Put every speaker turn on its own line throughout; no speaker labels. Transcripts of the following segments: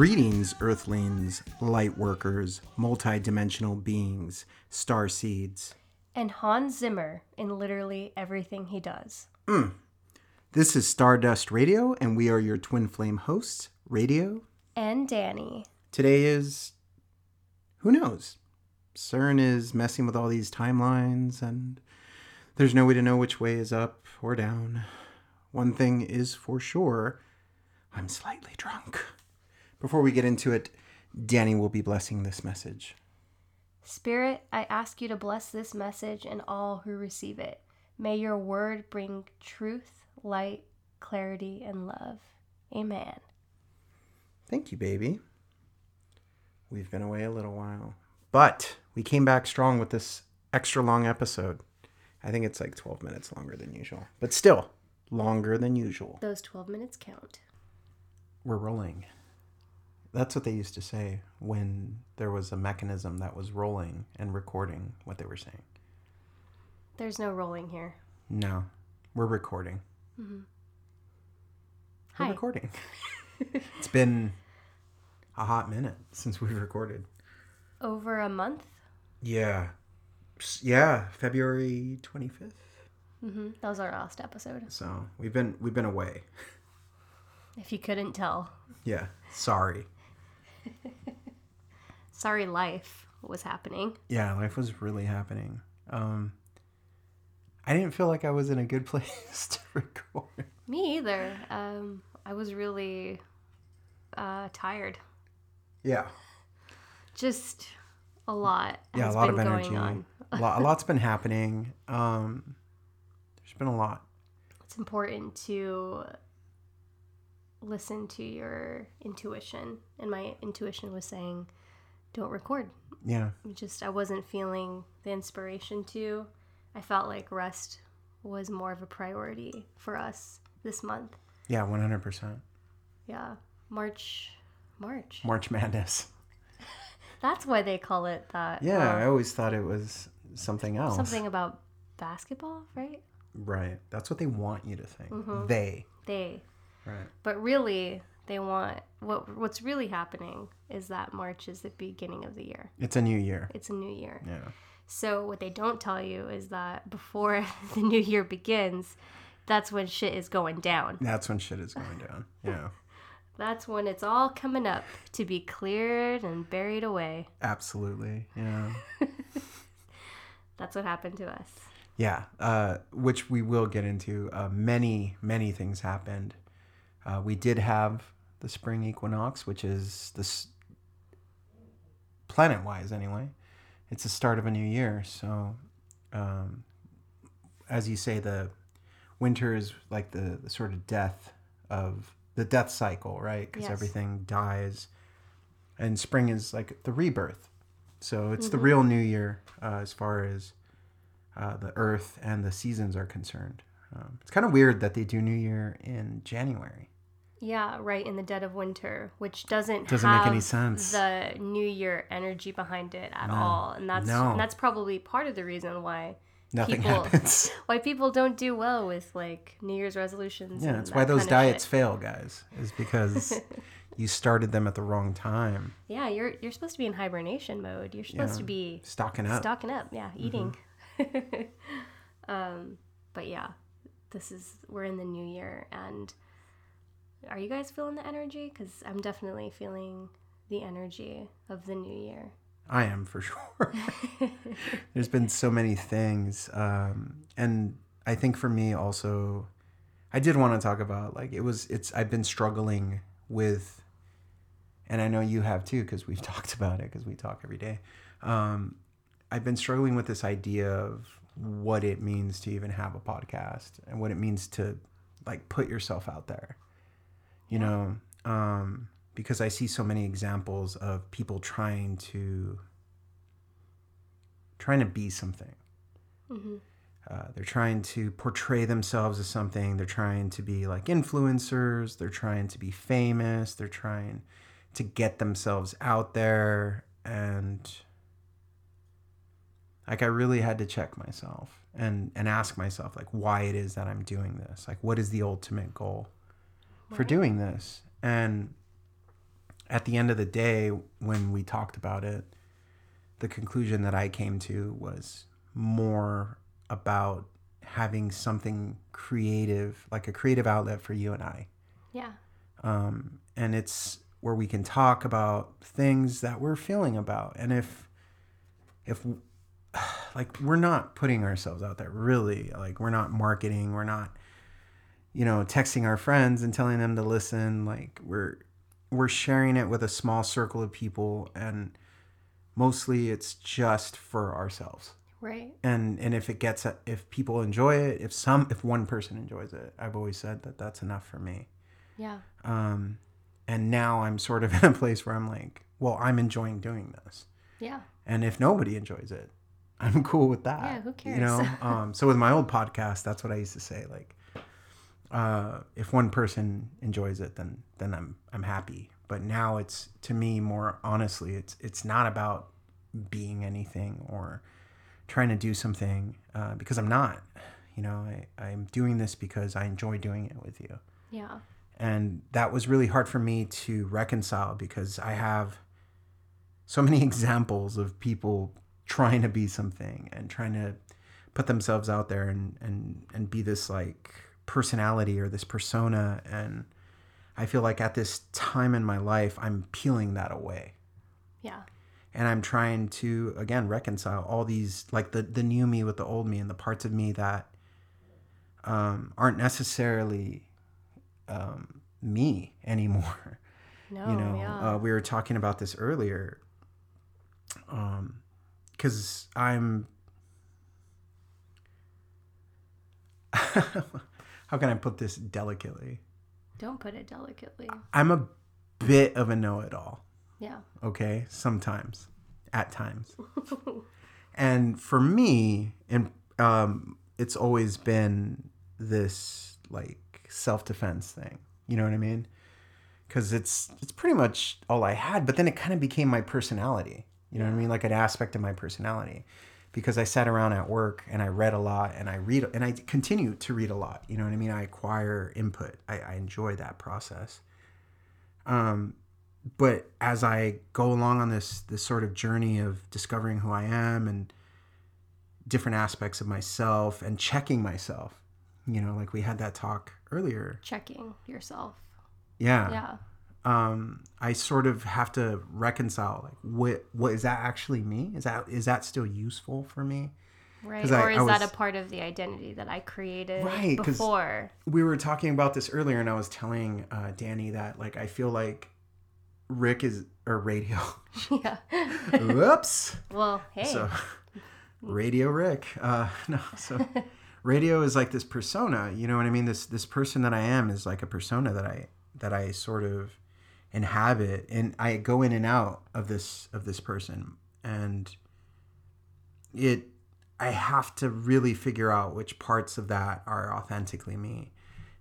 Greetings, Earthlings, light workers, multi-dimensional beings, star seeds.
And Hans Zimmer in literally everything he does. Mm.
This is Stardust Radio, and we are your twin flame hosts, Radio.
And Dani.
Today is. Who knows? CERN is messing with all these timelines, and there's no way to know which way is up or down. One thing is for sure I'm slightly drunk. Before we get into it, Dani will be blessing this message.
Spirit, I ask you to bless this message and all who receive it. May your word bring truth, light, clarity, and love. Amen.
Thank you, baby. We've been away a little while, but we came back strong with this extra long episode. I think it's like 12 minutes longer than usual, but still longer than usual.
Those 12 minutes count.
We're rolling. That's what they used to say when there was a mechanism that was rolling and recording what they were saying.
There's no rolling here.
No, we're recording. We're
Hi.
recording. it's been a hot minute since we've recorded.
Over a month?
Yeah. Yeah, February 25th.
Mm-hmm. That was our last episode.
So, we've been we've been away.
If you couldn't tell.
Yeah. Sorry.
Sorry, life was happening.
Yeah, life was really happening. Um I didn't feel like I was in a good place to record.
Me either. Um, I was really uh, tired.
Yeah.
Just a lot.
Yeah, a lot of energy.
on.
a, lot, a lot's been happening. Um there's been a lot.
It's important to listen to your intuition, and my intuition was saying, "Don't record."
Yeah.
Just I wasn't feeling the inspiration to. I felt like rest was more of a priority for us this month.
Yeah, 100%.
Yeah, March, March.
March Madness.
That's why they call it that.
Yeah, I
uh,
always thought it was something else.
something about basketball, right?
Right. That's what they want you to think.
Mm-hmm.
They.
They,
Right.
but really, they want what. What's really happening is that March is the beginning of the year.
It's a new year.
It's a new year.
Yeah.
So what they don't tell you is that before the new year begins, that's when shit is going down.
That's when shit is going down. Yeah.
That's when it's all coming up to be cleared and buried away.
Absolutely. Yeah.
That's what happened to us.
Yeah. Uh, which we will get into. Uh, many, many things happened. Uh, we did have the spring equinox, which is this planet wise anyway. It's the start of a new year. So, um, as you say, the winter is like the, the sort of death of the death cycle, right? Because
Yes.
everything dies. And spring is like the rebirth. So it's the real new year uh, as far as uh, the earth and the seasons are concerned. Um, it's kind of weird that they do New Year in January.
Yeah, right in the dead of winter, which doesn't
Doesn't make any sense.
the New Year energy behind it at
No.
all, and that's
No.
and that's probably part of the reason why
Nothing
People-
happens.
why people don't do well with like New Year's resolutions.
Yeah, that's
that
why those diets fail, guys. Is because you started them at the wrong time.
Yeah, you're you're supposed to be in hibernation mode. You're supposed
Yeah.
to be
Stocking up.
stocking up. Yeah,
Mm-hmm.
eating. um, but yeah, this is we're in the new year, and are you guys feeling the energy? Because I'm definitely feeling the energy of the new year.
I am for sure. There's been so many things, um, and I think for me also, I did want to talk about like it was. It's I've been struggling with, and I know you have too because we've talked about it because we talk every day. Um, I've been struggling with this idea of what it means to even have a podcast and what it means to like put yourself out there. You know, um, because I see so many examples of people trying to trying to be something.
hmm
Uh, they're trying to portray themselves as something. They're trying to be like influencers. They're trying to be famous. They're trying to get themselves out there. And like, I really had to check myself and, and ask myself, like, why it is that I'm doing this. Like, what is the ultimate goal for doing this? And at the end of the day, when we talked about it, the conclusion that I came to was more about having something creative, like a creative outlet for you and I.
Yeah.
Um, and it's where we can talk about things that we're feeling about. And if, if, like, we're not putting ourselves out there really, like, we're not marketing, we're not, you know, texting our friends and telling them to listen. Like, we're, we're sharing it with a small circle of people and mostly it's just for ourselves
Right.
and and if it gets if people enjoy it if some if one person enjoys it i've always said that that's enough for me
Yeah.
um and now i'm sort of in a place where i'm like well i'm enjoying doing this
Yeah.
and if nobody enjoys it i'm cool with that
Yeah, who cares?
you know um so with my old podcast that's what i used to say like uh if one person enjoys it then then i'm i'm happy. But now it's to me more honestly it's it's not about being anything or trying to do something uh, because i'm not. You know I, i'm doing this because i enjoy doing it with you.
Yeah.
and that was really hard for me to reconcile because I have so many examples of people trying to be something and trying to put themselves out there and and and be this like personality or this persona and I feel like at this time in my life I'm peeling that away
Yeah.
and I'm trying to again reconcile all these like the the new me with the old me and the parts of me that um, aren't necessarily um, me anymore.
No.
you know,
yeah.
uh, we were talking about this earlier. um because I'm. How can I put this delicately?
Don't put it delicately.
I'm a bit of a know-it-all.
Yeah.
okay? Sometimes. At times. And for me and um it's always been this like self-defense thing. You know what i mean? Because it's it's pretty much all i had but then it kind of became my personality. You know what i mean? Like an aspect of my personality because i sat around at work and i read a lot and i read and i continue to read a lot you know what i mean i acquire input i, I enjoy that process um but as I go along on this this sort of journey of discovering who I am and different aspects of myself and checking myself, you know, like we had that talk earlier.
Checking yourself.
Yeah.
Yeah.
Um, I sort of have to reconcile like what what is that actually me? Is that is that still useful for me?
Right.
I-
or is
I
that a part of the identity that I created
Right,
before?
We were talking about this earlier and I was telling uh, Dani that like I feel like Rick is or radio.
yeah.
Whoops.
well, hey.
So, Radio Rick. Uh, no, so radio is like this persona. You know what I mean? This this person that I am is like a persona that I that I sort of inhabit, and I go in and out of this of this person, and it. I have to really figure out which parts of that are authentically me,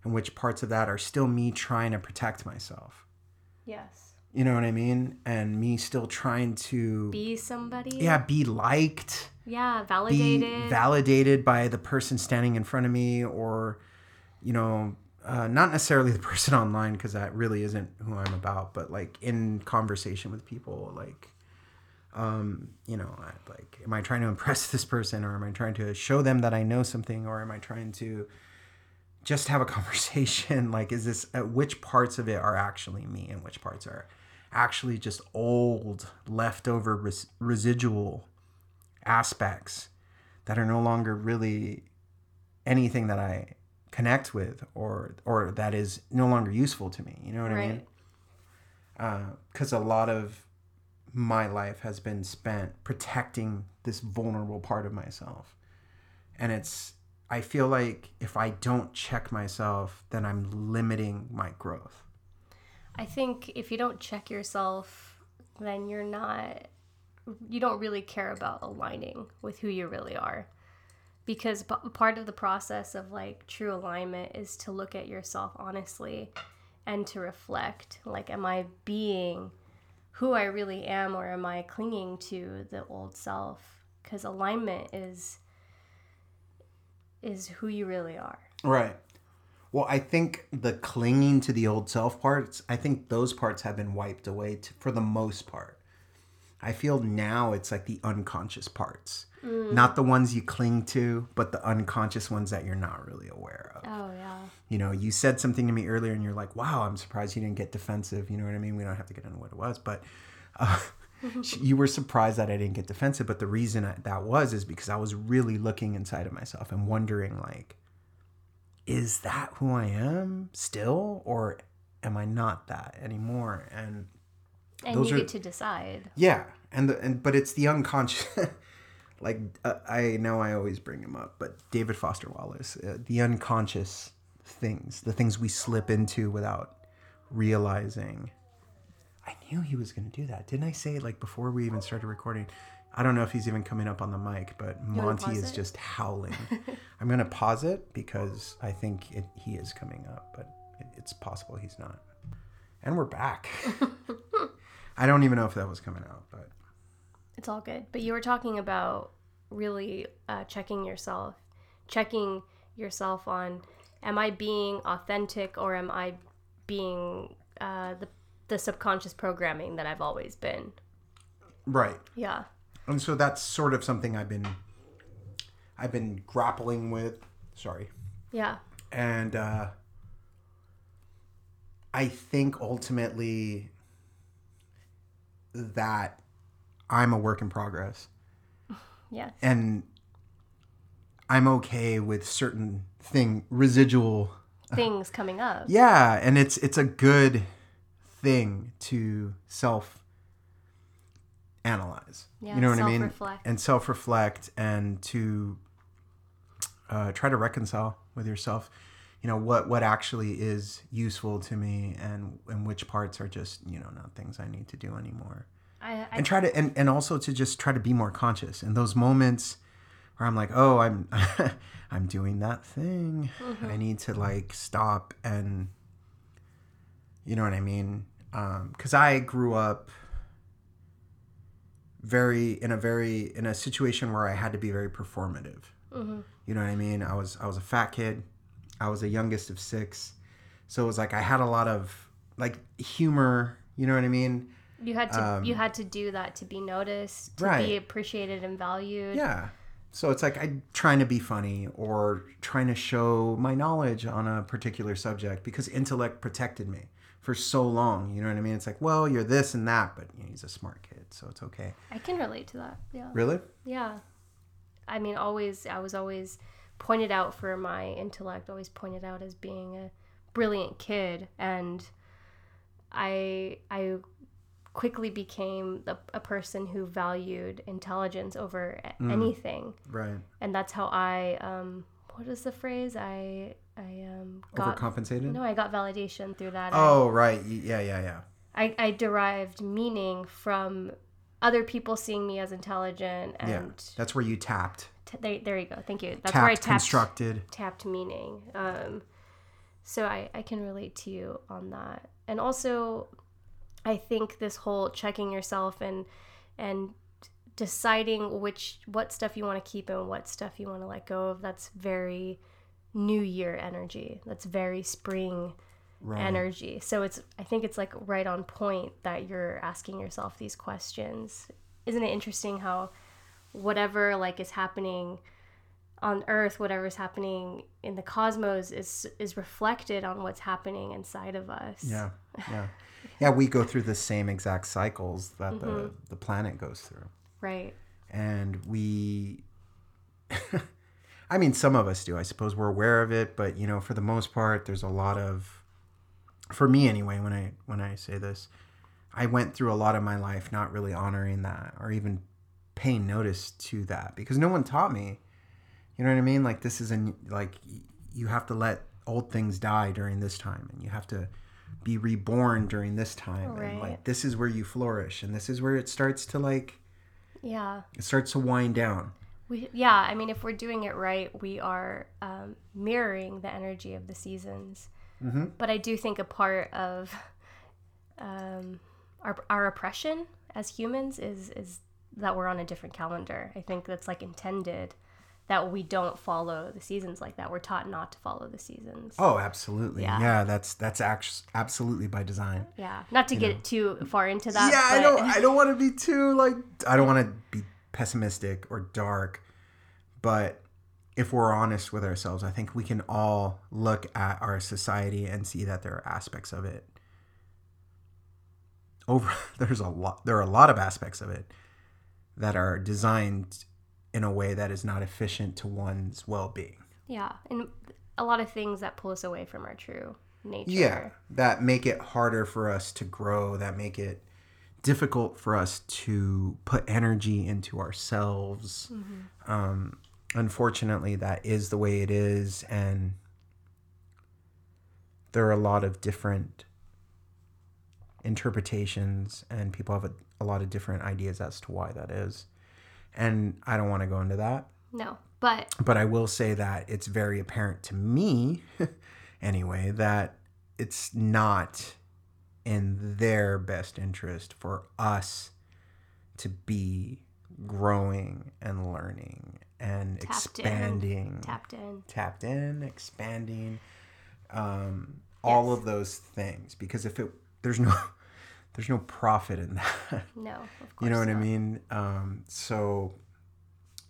and which parts of that are still me trying to protect myself.
yes.
You know what I mean? And me still trying to
Be somebody.
yeah be liked
Yeah. Validated.
validated by the person standing in front of me or you know uh, not necessarily the person online because that really isn't who i'm about but like in conversation with people like um you know like am i trying to impress this person or am i trying to show them that i know something or am i trying to just have a conversation? Like is this uh, which parts of it are actually me and which parts are actually just old leftover res- residual aspects that are no longer really anything that I connect with or or that is no longer useful to me. You know what I mean? Because uh, a lot of my life has been spent protecting this vulnerable part of myself, and it's I feel like if I don't check myself, then I'm limiting my growth.
I think if you don't check yourself, then you're not, you don't really care about aligning with who you really are. Because p- part of the process of like true alignment is to look at yourself honestly and to reflect like, am I being who I really am or am I clinging to the old self? Because alignment is is who you really are.
Right. Well, I think the clinging to the old self parts, I think those parts have been wiped away to, for the most part. I feel now it's like the unconscious parts, not the ones you cling to, but the unconscious ones that you're not really aware of.
Oh yeah.
You know, you said something to me earlier and you're like, wow, I'm surprised you didn't get defensive. You know what I mean? We don't have to get into what it was, but uh, you were surprised that I didn't get defensive. But the reason I, that was is because I was really looking inside of myself and wondering, like, is that who I am still? Or am I not that anymore? And
And
Those
you
are-
get to decide.
yeah, and the and but it's the unconscious. like uh, I know I always bring him up, but David Foster Wallace, uh, the unconscious things, the things we slip into without realizing. I knew he was going to do that. Didn't I say it like before we even started recording? I don't know if he's even coming up on the mic, but
wanna
Monty is
it?
just howling. I'm going to pause it because I think it, he is coming up, but it, it's possible he's not. And we're back. I don't even know if that was coming out, but
It's all good. But you were talking about really uh, checking yourself, checking yourself on, am I being authentic or am I being uh, the the subconscious programming that I've always been?
right.
Yeah.
And so that's sort of something I've been I've been grappling with. Sorry.
Yeah.
And uh I think ultimately that I'm a work in progress
Yes.
and I'm okay with certain thing residual
Things coming up.
Yeah, and it's it's a good thing to self analyze.
Yeah,
you know what I mean? And self reflect and to uh, try to reconcile with yourself. You know what what actually is useful to me, and and which parts are just you know not things I need to do anymore.
I, I
And try to and, and also to just try to be more conscious in those moments where I'm like, oh, I'm I'm doing that thing. I mm-hmm. need to like stop and you know what I mean? Um, because I grew up very in a very in a situation where I had to be very performative. Mm-hmm. You know what I mean? I was I was a fat kid. I was the youngest of six, so it was like I had a lot of like humor. You know what I mean?
You had to you had to do that to be noticed, to be
Um,
appreciated and valued.
Yeah. So it's like I'm trying to be funny or trying to show my knowledge on a particular subject because intellect protected me for so long. You know what I mean? It's like, well, you're this and that, but you know, he's a smart kid, so it's okay.
I can relate to that. Yeah.
Really?
Yeah. I mean, always, I was always pointed out for my intellect, always pointed out as being a brilliant kid. And I, I quickly became a, a person who valued intelligence over
Mm.
anything.
Right.
And that's how I, um, what is the phrase? I, I, um, got,
Overcompensated?
no, I got validation through that. I-
Oh, right. Yeah, yeah, yeah.
I, I derived meaning from other people seeing me as intelligent and
Yeah. That's where you tapped.
T- there, there you go. Thank you. That's
tapped,
where I tapped
constructed.
tapped meaning. Um, so I, I can relate to you on that. And also, I think this whole checking yourself and and deciding which what stuff you want to keep and what stuff you want to let go of. That's very New Year energy. That's very spring
Right.
energy. So it's I think it's like right on point that you're asking yourself these questions. Isn't it interesting how whatever like is happening on earth whatever's happening in the cosmos is is reflected on what's happening inside of us.
Yeah. Yeah. Yeah, we go through the same exact cycles that the,
Mm-hmm.
the planet goes through.
Right.
and we i mean some of us do i suppose we're aware of it but you know for the most part there's a lot of for me anyway when i when i say this i went through a lot of my life not really honoring that or even paying notice to that because no one taught me you know what i mean like this is a like you have to let old things die during this time and you have to be reborn during this time and
Right.
like this is where you flourish and this is where it starts to like
Yeah.
it starts to wind down.
We, yeah, I mean, if we're doing it right, we are um, mirroring the energy of the seasons.
Mm-hmm.
But I do think a part of um, our, our oppression as humans is is that we're on a different calendar. I think that's like intended that we don't follow the seasons like that. We're taught not to follow the seasons.
Oh, absolutely.
Yeah.
Yeah, that's that's act- absolutely by design.
Yeah, not to get too far into that.
yeah, I don't I don't want to be too like I don't want to be pessimistic or dark, but if we're honest with ourselves, I think we can all look at our society and see that there are aspects of it. Over there's a lot there are a lot of aspects of it that are designed in a way that is not efficient to one's well-being.
Yeah, and a lot of things that pull us away from our true nature.
Yeah, that make it harder for us to grow, that make it difficult for us to put energy into ourselves. Um, unfortunately, that is the way it is. And there are a lot of different interpretations, and people have a, a lot of different ideas as to why that is. And I don't want to go into that.
No, but
But I will say that it's very apparent to me, anyway, that it's not in their best interest for us to be growing and learning and
Tapped in.
expanding,
tapped in.
tapped in, expanding, um, all of those things. Because if it there's no there's no profit in that.
No, of course.
You know what I mean? Um, so,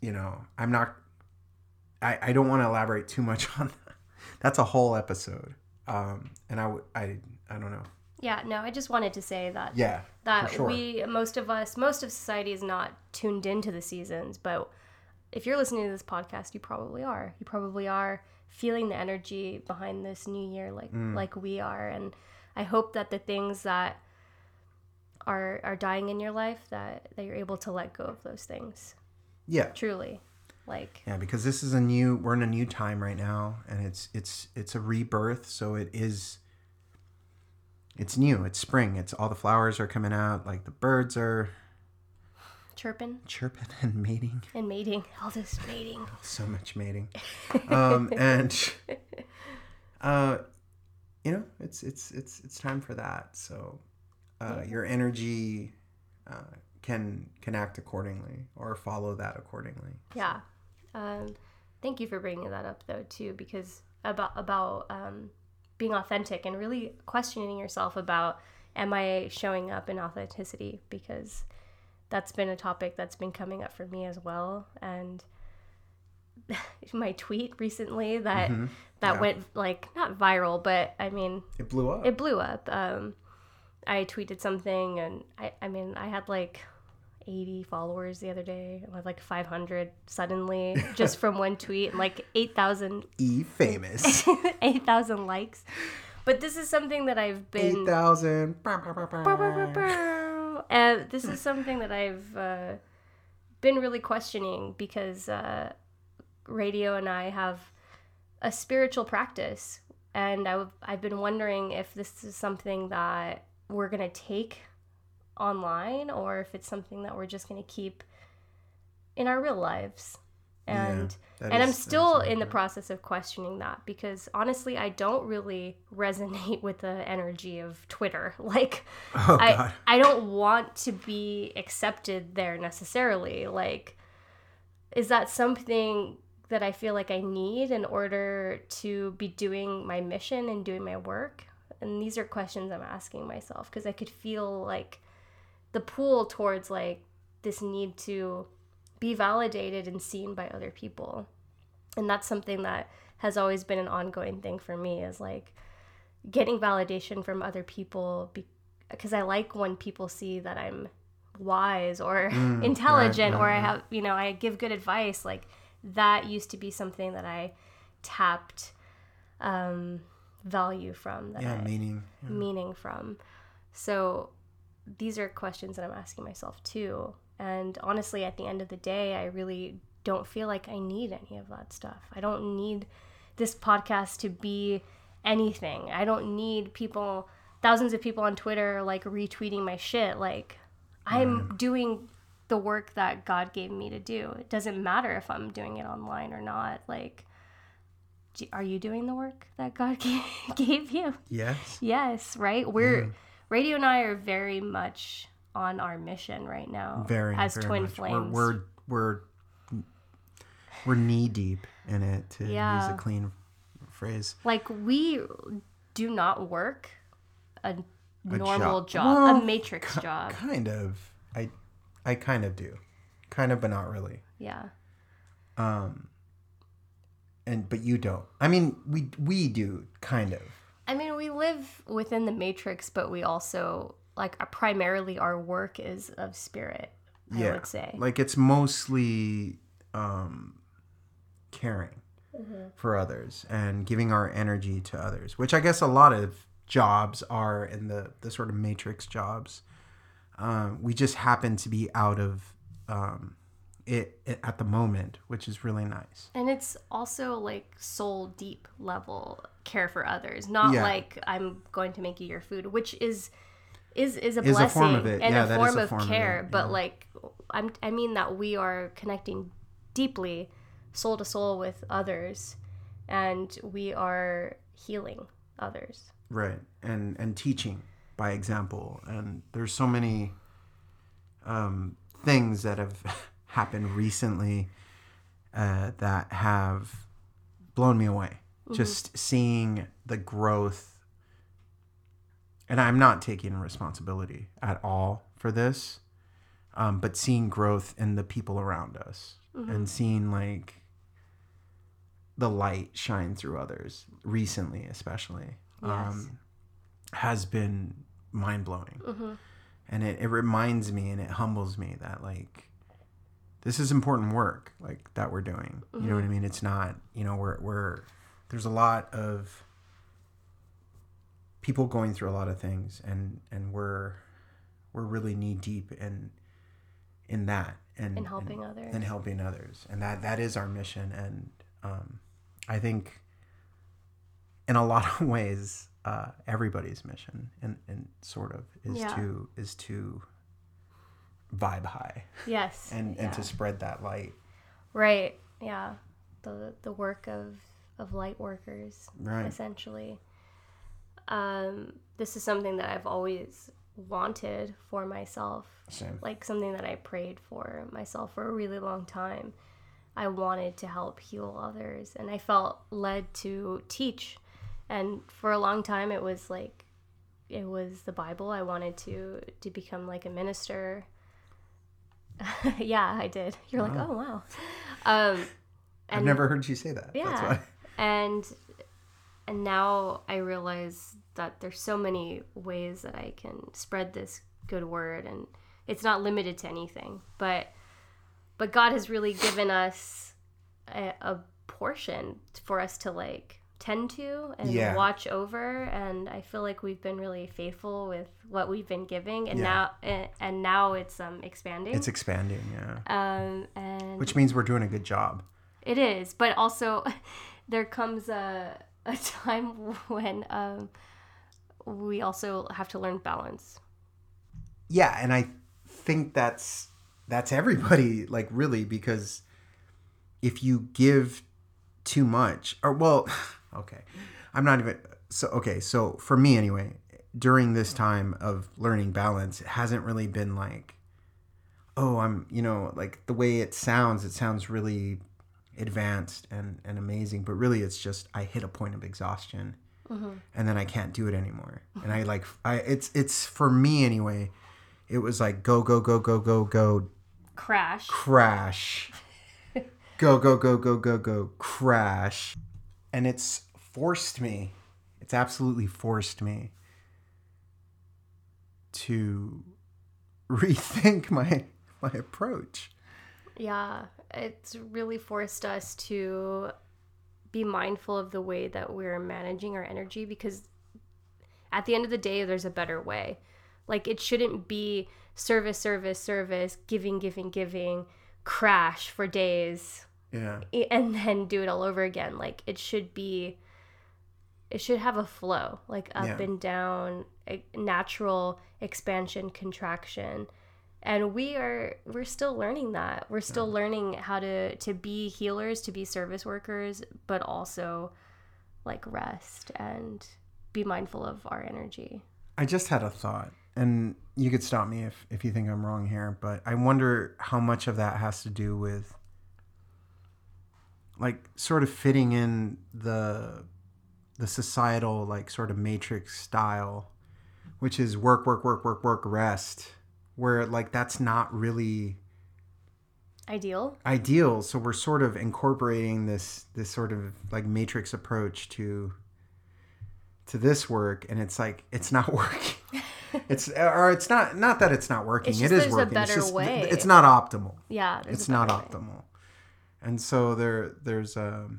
you know, I'm not. I, I don't want to elaborate too much on that. That's a whole episode. Um, and I would I I don't know.
Yeah, no, I just wanted to say that
Yeah,
that
sure.
we most of us most of society is not tuned into the seasons but if you're listening to this podcast you probably are you probably are feeling the energy behind this new year like
Mm.
like we are and i hope that the things that are are dying in your life that that you're able to let go of those things
yeah,
truly like
yeah. Because this is a new. We're in a new time right now, and it's it's it's a rebirth. So it is. It's new. It's spring. It's all the flowers are coming out. Like the birds are
chirping
chirping and mating.
and mating all this mating
so much mating um and uh you know it's it's it's it's time for that so uh your energy uh can can act accordingly or follow that accordingly
Yeah. Um, thank you for bringing that up though too, because about about um, being authentic and really questioning yourself about am I showing up in authenticity because that's been a topic that's been coming up for me as well and my tweet recently that
Mhm.
that
Yeah.
went like not viral but I mean
it blew up
it blew up. Um, I tweeted something, and I, I mean, I had like 80 followers the other day. I had like 500 suddenly just from one tweet, and like 8,000
e famous
8,000 likes. But this is something that I've been.
8000
And this is something that I've uh, been really questioning because uh, radio and I have a spiritual practice. And I w- I've been wondering if this is something that we're going to take online or if it's something that we're just going to keep in our real lives. And
that
and I'm
is- is
still in the process of questioning that because honestly, I don't really resonate with the energy of Twitter. Like,
oh
I I don't want to be accepted there necessarily. Like, is that something that I feel like I need in order to be doing my mission and doing my work? And these are questions I'm asking myself because I could feel like the pull towards like this need to be validated and seen by other people. And that's something that has always been an ongoing thing for me is like getting validation from other people because I like when people see that I'm wise or
Mm,
intelligent
right,
or
right,
I have, you know, I give good advice. Like that used to be something that I tapped um, value from, that
yeah
I,
meaning yeah.
meaning from. So these are questions that I'm asking myself too. And honestly, at the end of the day, I really don't feel like I need any of that stuff. I don't need this podcast to be anything. I don't need people, thousands of people on Twitter, like retweeting my shit. Like, I'm doing the work that God gave me to do. It doesn't matter if I'm doing it online or not. Like, do- are you doing the work that God gave, gave you?
yes
Yes, right? We're Radio and I are very much on our mission right now
very
as
very
twin
much.
flames.
We're, we're we're we're knee deep in it to use a clean phrase.
like we do not work a normal
job.
job,
Well,
a matrix job.
Kind of. I I kind of do. Kind of but not really.
Yeah.
Um, And but you don't. I mean, we we do kind of.
I mean, we live within the matrix, but we also like uh, primarily our work is of spirit. I
yeah.
would say.
Like it's mostly um caring
Mm-hmm.
for others and giving our energy to others, which I guess a lot of jobs are in the the sort of matrix jobs. Um, we just happen to be out of um, it, it at the moment, which is really nice.
And it's also like soul deep level care for others, not
Yeah.
like I'm going to make you your food, which is is is a
Is a
blessing
form of it.
and
Yeah,
a form
a
of
form of
care.
it,
But
yeah.
like I'm I mean that we are connecting deeply, soul to soul with others, and we are healing others.
right and and teaching by example and there's so many um, things that have happened recently uh, that have blown me away. Just seeing the growth and i'm not taking responsibility at all for this um, but seeing growth in the people around us and seeing like the light shine through others recently especially um, has been mind-blowing. And it, it reminds me and it humbles me that like this is important work like that we're doing. You know what i mean? It's not you know we're, we're there's a lot of people going through a lot of things and and we're we're really knee deep in in that and
And helping others.
and helping others. And that that is our mission. And um, i think in a lot of ways uh, everybody's mission and, and sort of is
Yeah.
to is to vibe high
Yes.
and
yeah.
and to spread that light
Right. Yeah. The the work of of light workers
Right.
essentially. Um this is something that I've always wanted for myself.
Same.
Like something that I prayed for myself for a really long time. I wanted to help heal others and I felt led to teach. And for a long time it was like it was the Bible. I wanted to to become like a minister. yeah, I did. You're like, "Oh, wow." Um
i've never heard you say that that's
yeah.
why
And and now I realize that there's so many ways that I can spread this good word and it's not limited to anything. But but God has really given us a, a portion for us to like tend to and
Yeah.
watch over and I feel like we've been really faithful with what we've been giving and
Yeah.
now and, and now it's um expanding.
it's expanding yeah
um and
which means we're doing a good job
it is, but also there comes a a time when um, we also have to learn balance.
yeah and i think that's that's everybody like really because if you give too much or well okay. I'm not even so okay so for me anyway during this time of learning balance it hasn't really been like oh i'm you know like the way it sounds it sounds really advanced and and amazing but really it's just i hit a point of exhaustion mm-hmm. and then i can't do it anymore. And i mm-hmm. like i it's it's for me anyway it was like go go go go go go.
Crash.
crash. Go go go go go go. Crash and it's forced me it's absolutely forced me to rethink my my approach
Yeah, it's really forced us to be mindful of the way that we're managing our energy because at the end of the day, there's a better way. Like, it shouldn't be service, service, service, giving, giving, giving, crash for days,
yeah
and then do it all over again. Like, it should be, it should have a flow, like up
Yeah.
and down, a natural expansion, contraction and we are we're still learning that we're still learning how to to be healers to be service workers but also like rest and be mindful of our energy
I just had a thought, and you could stop me if, if you think I'm wrong here, but I wonder how much of that has to do with like sort of fitting in the the societal like sort of matrix style, which is work, work, work, work, work, rest, where like that's not really
Ideal.
ideal. So we're sort of incorporating this this sort of like matrix approach to to this work, and it's like it's not working. it's or it's not not that it's not working.
It's just
is
there's a
working. it's just
way.
it's not optimal.
Yeah.
it's not
way.
And so there there's a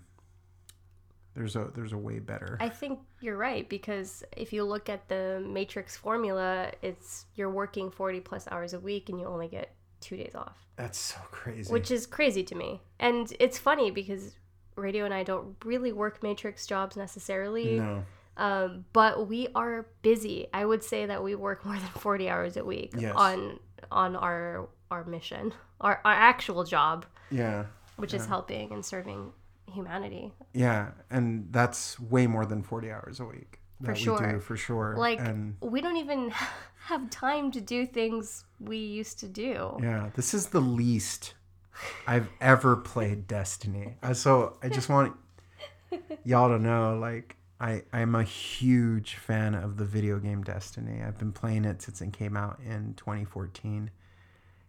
there's a there's a way better.
I think you're right because if you look at the matrix formula, it's you're working 40 plus hours a week and you only get two days off,
That's so crazy.
which is crazy to me. And it's funny because Radio and I don't really work matrix jobs necessarily,
no,
um, but we are busy. I would say that we work more than 40 hours a week
Yes.
on on our our mission, our, our actual job,
yeah,
which is helping and serving humanity.
yeah, and that's way more than forty hours a week.
For
that We
sure.
do, for sure.
Like
and
we don't even have time to do things we used to do.
Yeah, this is the least I've ever played Destiny. So I just want y'all to know, like, I I'm a huge fan of the video game Destiny. I've been playing it since it came out in 2014.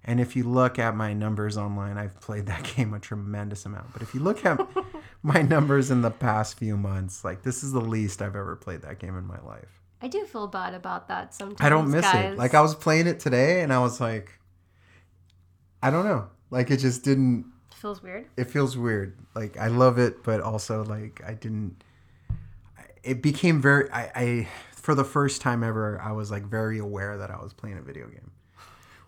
And if you look at my numbers online, I've played that game a tremendous amount. But if you look at my numbers in the past few months, like this is the least I've ever played that game in my life.
I do feel bad about that sometimes.
I don't miss
guys.
it. Like I was playing it today and I was like I don't know. Like it just didn't
feels weird.
it feels weird. Like I love it but also like I didn't it became very I, I for the first time ever I was like very aware that I was playing a video game.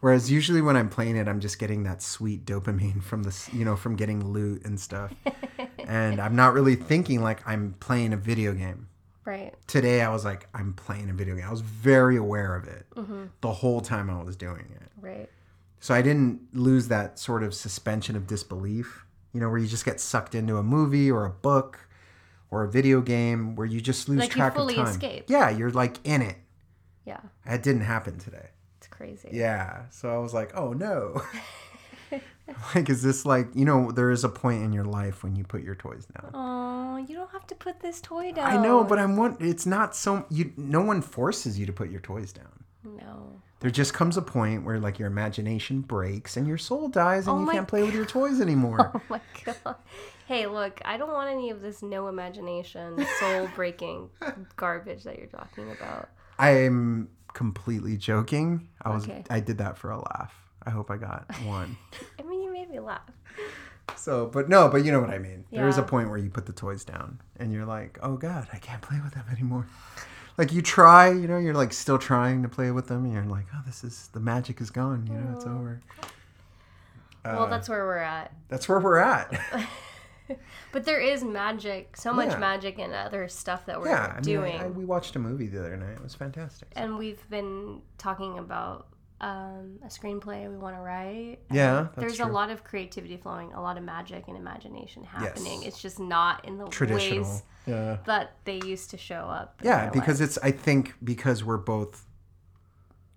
Whereas usually when I'm playing it I'm just getting that sweet dopamine from this you know from getting loot and stuff. and I'm not really thinking like I'm playing a video game
Right.
today I was like, I'm playing a video game. I was very aware of it mm-hmm. the whole time I was doing it.
Right.
So I didn't lose that sort of suspension of disbelief, you know, where you just get sucked into a movie or a book or a video game where you just lose
Like you
track
fully
of time.
escape.
Yeah, you're like in it.
Yeah.
That didn't happen today.
Crazy.
Yeah. So I was like, oh no. like, is this like, you know, there is a point in your life when you put your toys down.
Oh, you don't have to put this toy down.
I know, but I'm one. It's not so. You no one forces you to put your toys down.
no.
There just comes a point where like your imagination breaks and your soul dies and
Oh
you can't play with your toys anymore.
Oh my god. Hey, look, I don't want any of this no imagination, soul breaking garbage that you're talking about.
I'm completely joking. I was
Okay.
I did that for a laugh. I hope I got one.
I mean, you made me laugh.
so, but no, but you know what I mean. There is a point where you put the toys down and you're like, "Oh god, I can't play with them anymore." Like you try, you know, you're like still trying to play with them and you're like, "Oh, this is the magic is gone, you know, it's over."
well,
Uh,
that's where we're at.
That's where we're at.
But there is magic, so much
Yeah.
magic in other stuff that we're
yeah, I mean,
doing.
I, I, we watched a movie the other night. It was fantastic.
and we've been talking about um, a screenplay we want to write.
Yeah,
there's a lot of creativity flowing, a lot of magic and imagination happening.
Yes.
It's just not in the
Traditional.
ways
Yeah.
that they used to show up.
Yeah, because
lives.
it's I think because we're both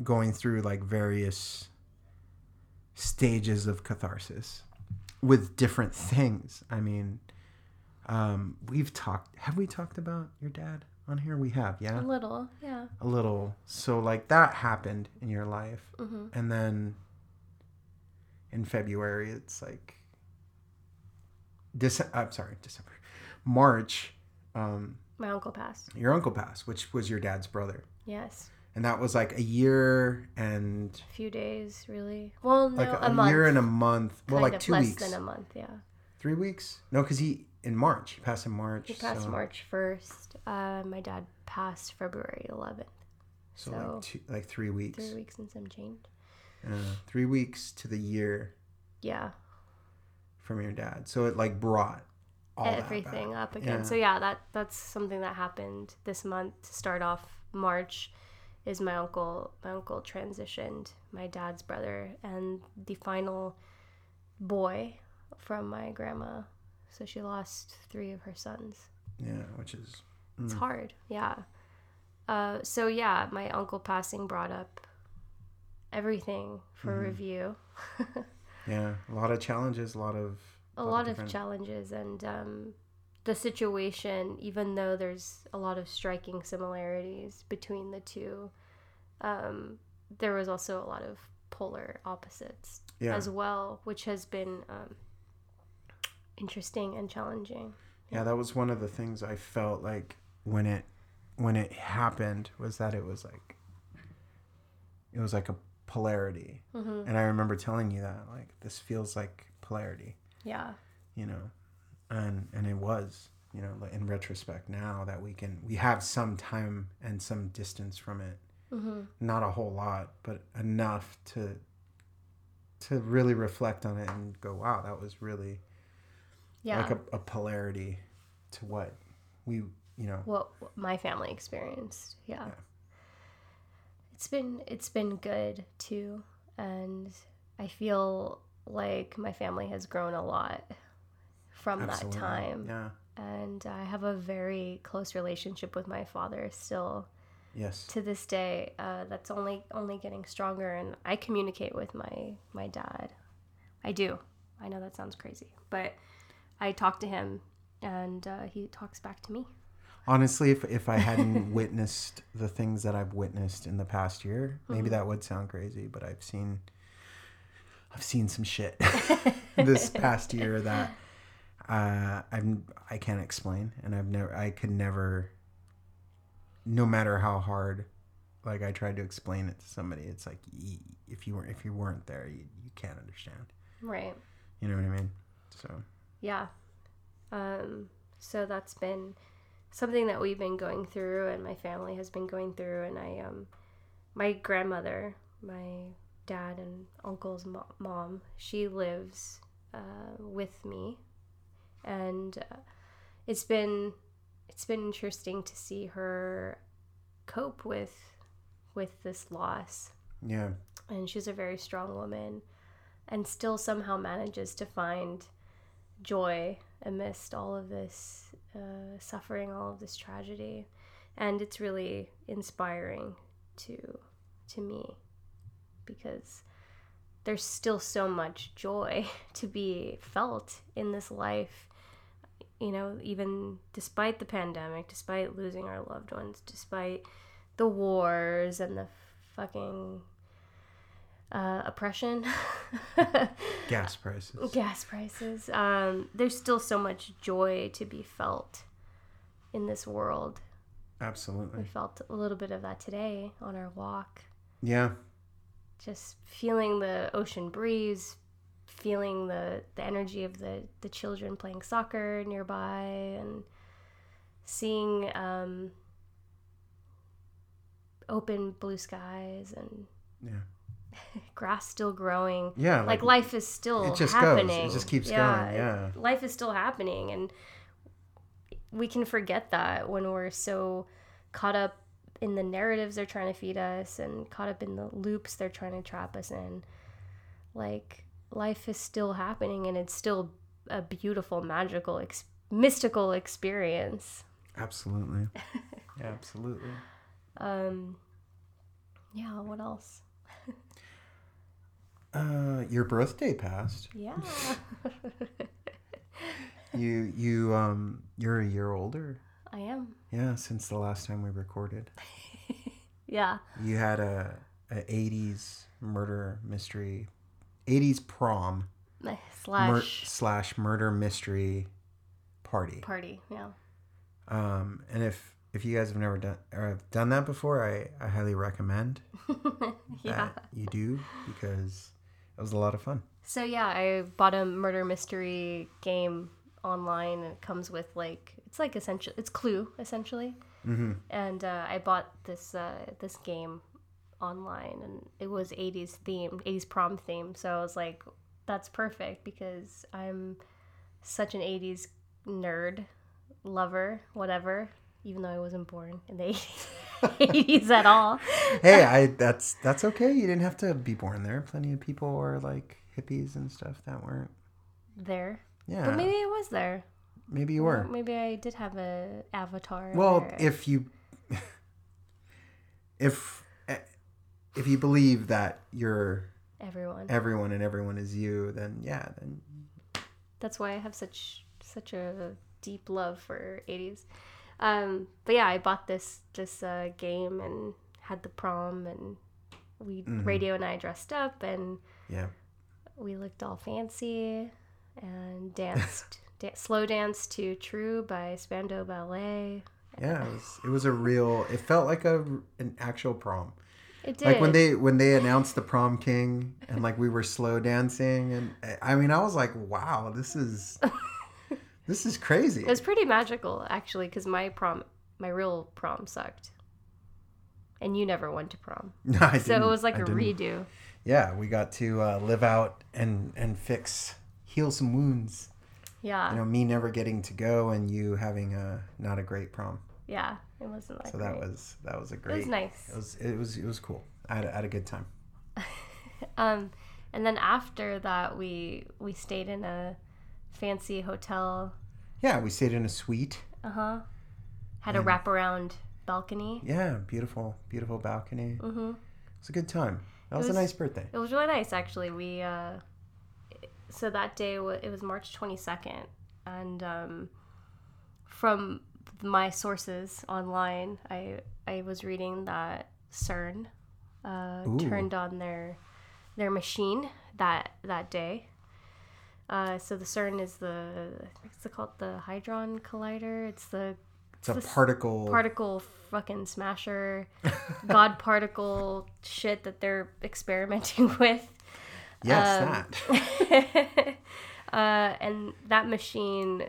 going through like various stages of catharsis with different things. I mean, um, we've talked have we talked about your dad on here? We have, yeah.
a little, yeah.
A little. So like that happened in your life.
hmm
And then in February it's like Dece- I'm sorry, December. March um
My uncle passed.
your uncle passed, which was your dad's brother.
Yes,
And that was like a year and
a few days, really. Well, no,
like
a,
a,
month.
year and a month. Well, like two
less
weeks.
than a month. Yeah,
Three weeks? No, because he in March. He passed in March.
he passed
so,
March first. Uh, my dad passed February 11th.
So,
so-
like two, like three weeks.
Three weeks and some change.
Uh, three weeks to the year
Yeah,
from your dad. So it like brought all
everything up again.
Yeah.
So yeah, that that's something that happened this month to start off March. Is my uncle my uncle transitioned my dad's brother and the final boy from my grandma. So she lost three of her sons.
Yeah, which is
It's
Mm.
hard, yeah. Uh, so yeah, my uncle passing brought up everything for
Mhm.
review.
yeah, a lot of challenges, a lot of
a lot of challenges and um, the situation even though there's a lot of striking similarities between the two um, there was also a lot of polar opposites
Yeah.
as well which has been um, interesting and challenging.
Yeah that was one of the things i felt like when it when it happened was that it was like it was like a polarity.
Mm-hmm.
and i remember telling you that like this feels like polarity.
Yeah.
You know and and it was you know in retrospect now that we can we have some time and some distance from it
mm-hmm.
not a whole lot but enough to to really reflect on it and go wow that was really
yeah
like a, a polarity to what we you know
what, my family experienced yeah.
Yeah.
it's been it's been good too and i feel like my family has grown a lot from
absolutely.
that time.
Yeah.
And i have a very close relationship with my father still
yes.
to this day. Uh, that's only only getting stronger and i communicate with my my dad. I do. I know that sounds crazy but i talk to him and uh, he talks back to me.
Honestly if, if i hadn't witnessed the things that i've witnessed in the past year maybe
Mhm.
that would sound crazy but i've seen i've seen some shit this past year that uh i'm i can't explain and i've never i could never no matter how hard like i tried to explain it to somebody it's like if you weren't if you weren't there you, you can't understand.
Right.
You know what i mean? So.
Yeah. Um so that's been something that we've been going through and my family has been going through and i um my grandmother my dad and uncle's mo- mom she lives uh, with me and uh, it's been it's been interesting to see her cope with with this loss.
Yeah.
And she's a very strong woman and still somehow manages to find joy amidst all of this uh, suffering all of this tragedy. And it's really inspiring to to me because there's still so much joy to be felt in this life you know even despite the pandemic despite losing our loved ones despite the wars and the fucking uh, oppression,
gas prices
gas prices. Um, there's still so much joy to be felt in this world.
Absolutely.
We felt a little bit of that today on our walk.
yeah
Just feeling the ocean breeze, feeling the, the energy of the, the children playing soccer nearby, and seeing um, open blue skies and
yeah
grass still growing.
yeah
like life is still
it just
happening.
goes. It just keeps going, yeah.
life is still happening, and we can forget that when we're so caught up in the narratives they're trying to feed us and caught up in the loops they're trying to trap us in. Like life is still happening, and it's still a beautiful, magical, ex- mystical experience.
absolutely yeah absolutely
Um, yeah. What else?
uh your birthday passed
Yeah.
you you um you're a year older
I am.
yeah since the last time we recorded
Yeah.
you had a, a 80s murder mystery 80s prom
Slash
mur- slash murder mystery party
party. Yeah.
um and if if you guys have never done or have done that before i i highly recommend
yeah.
that you do because it was a lot of fun
So yeah, I bought a murder mystery game online, and it comes with like it's like essential. It's Clue essentially,
mm-hmm.
and uh, I bought this uh, this game online, and it was '80s themed, '80s prom themed. So I was like, that's perfect because I'm such an '80s nerd, lover, whatever. Even though I wasn't born in the '80s, 80s at all.
hey i that's that's okay you didn't have to be born there plenty of people are like hippies and stuff that weren't
There,
yeah
but maybe I was there.
maybe you were
Maybe I did have a avatar.
Well, if you if if you believe that you're
everyone.
everyone and everyone is you, then yeah, then
That's why I have such such a deep love for 80s. Um, but yeah, I bought this this uh, game and had the prom and we radio and I dressed up and
Yeah.
we looked all fancy and danced da- slow dance to True by Spandau Ballet.
Yeah, it was, it was a real. It felt like a an actual prom.
It did.
Like when they when they announced the prom king and like we were slow dancing and I mean I was like, wow, this is this is crazy.
it was pretty magical actually because my prom, my real prom sucked. And you never went to prom.
No, I
So it
didn't.
was like
I
a
didn't.
redo.
Yeah, we got to uh, live out and and fix heal some wounds.
Yeah.
You know, me never getting to go and you having a not a great prom.
Yeah. It wasn't that
So
great.
that was that was a great.
it was nice.
It was it was it was cool. I had, a- I had a good time.
Um, and then after that, we we stayed in a fancy hotel.
Yeah, we stayed in a suite.
Uh huh. Had a wraparound balcony.
Yeah, beautiful, beautiful balcony.
Mm-hmm.
It was a good time. That was,
was-
a nice birthday.
It was really nice, actually. We uh, so that day it was March twenty second, and um, from my sources online, I I was reading that CERN uh, turned on their their machine that that day. Uh, so the CERN is the what's it called? The Hadron Collider. It's the
It's a particle.
particle fucking smasher, god particle shit that they're experimenting with.
Yes,
um,
that.
uh, and that machine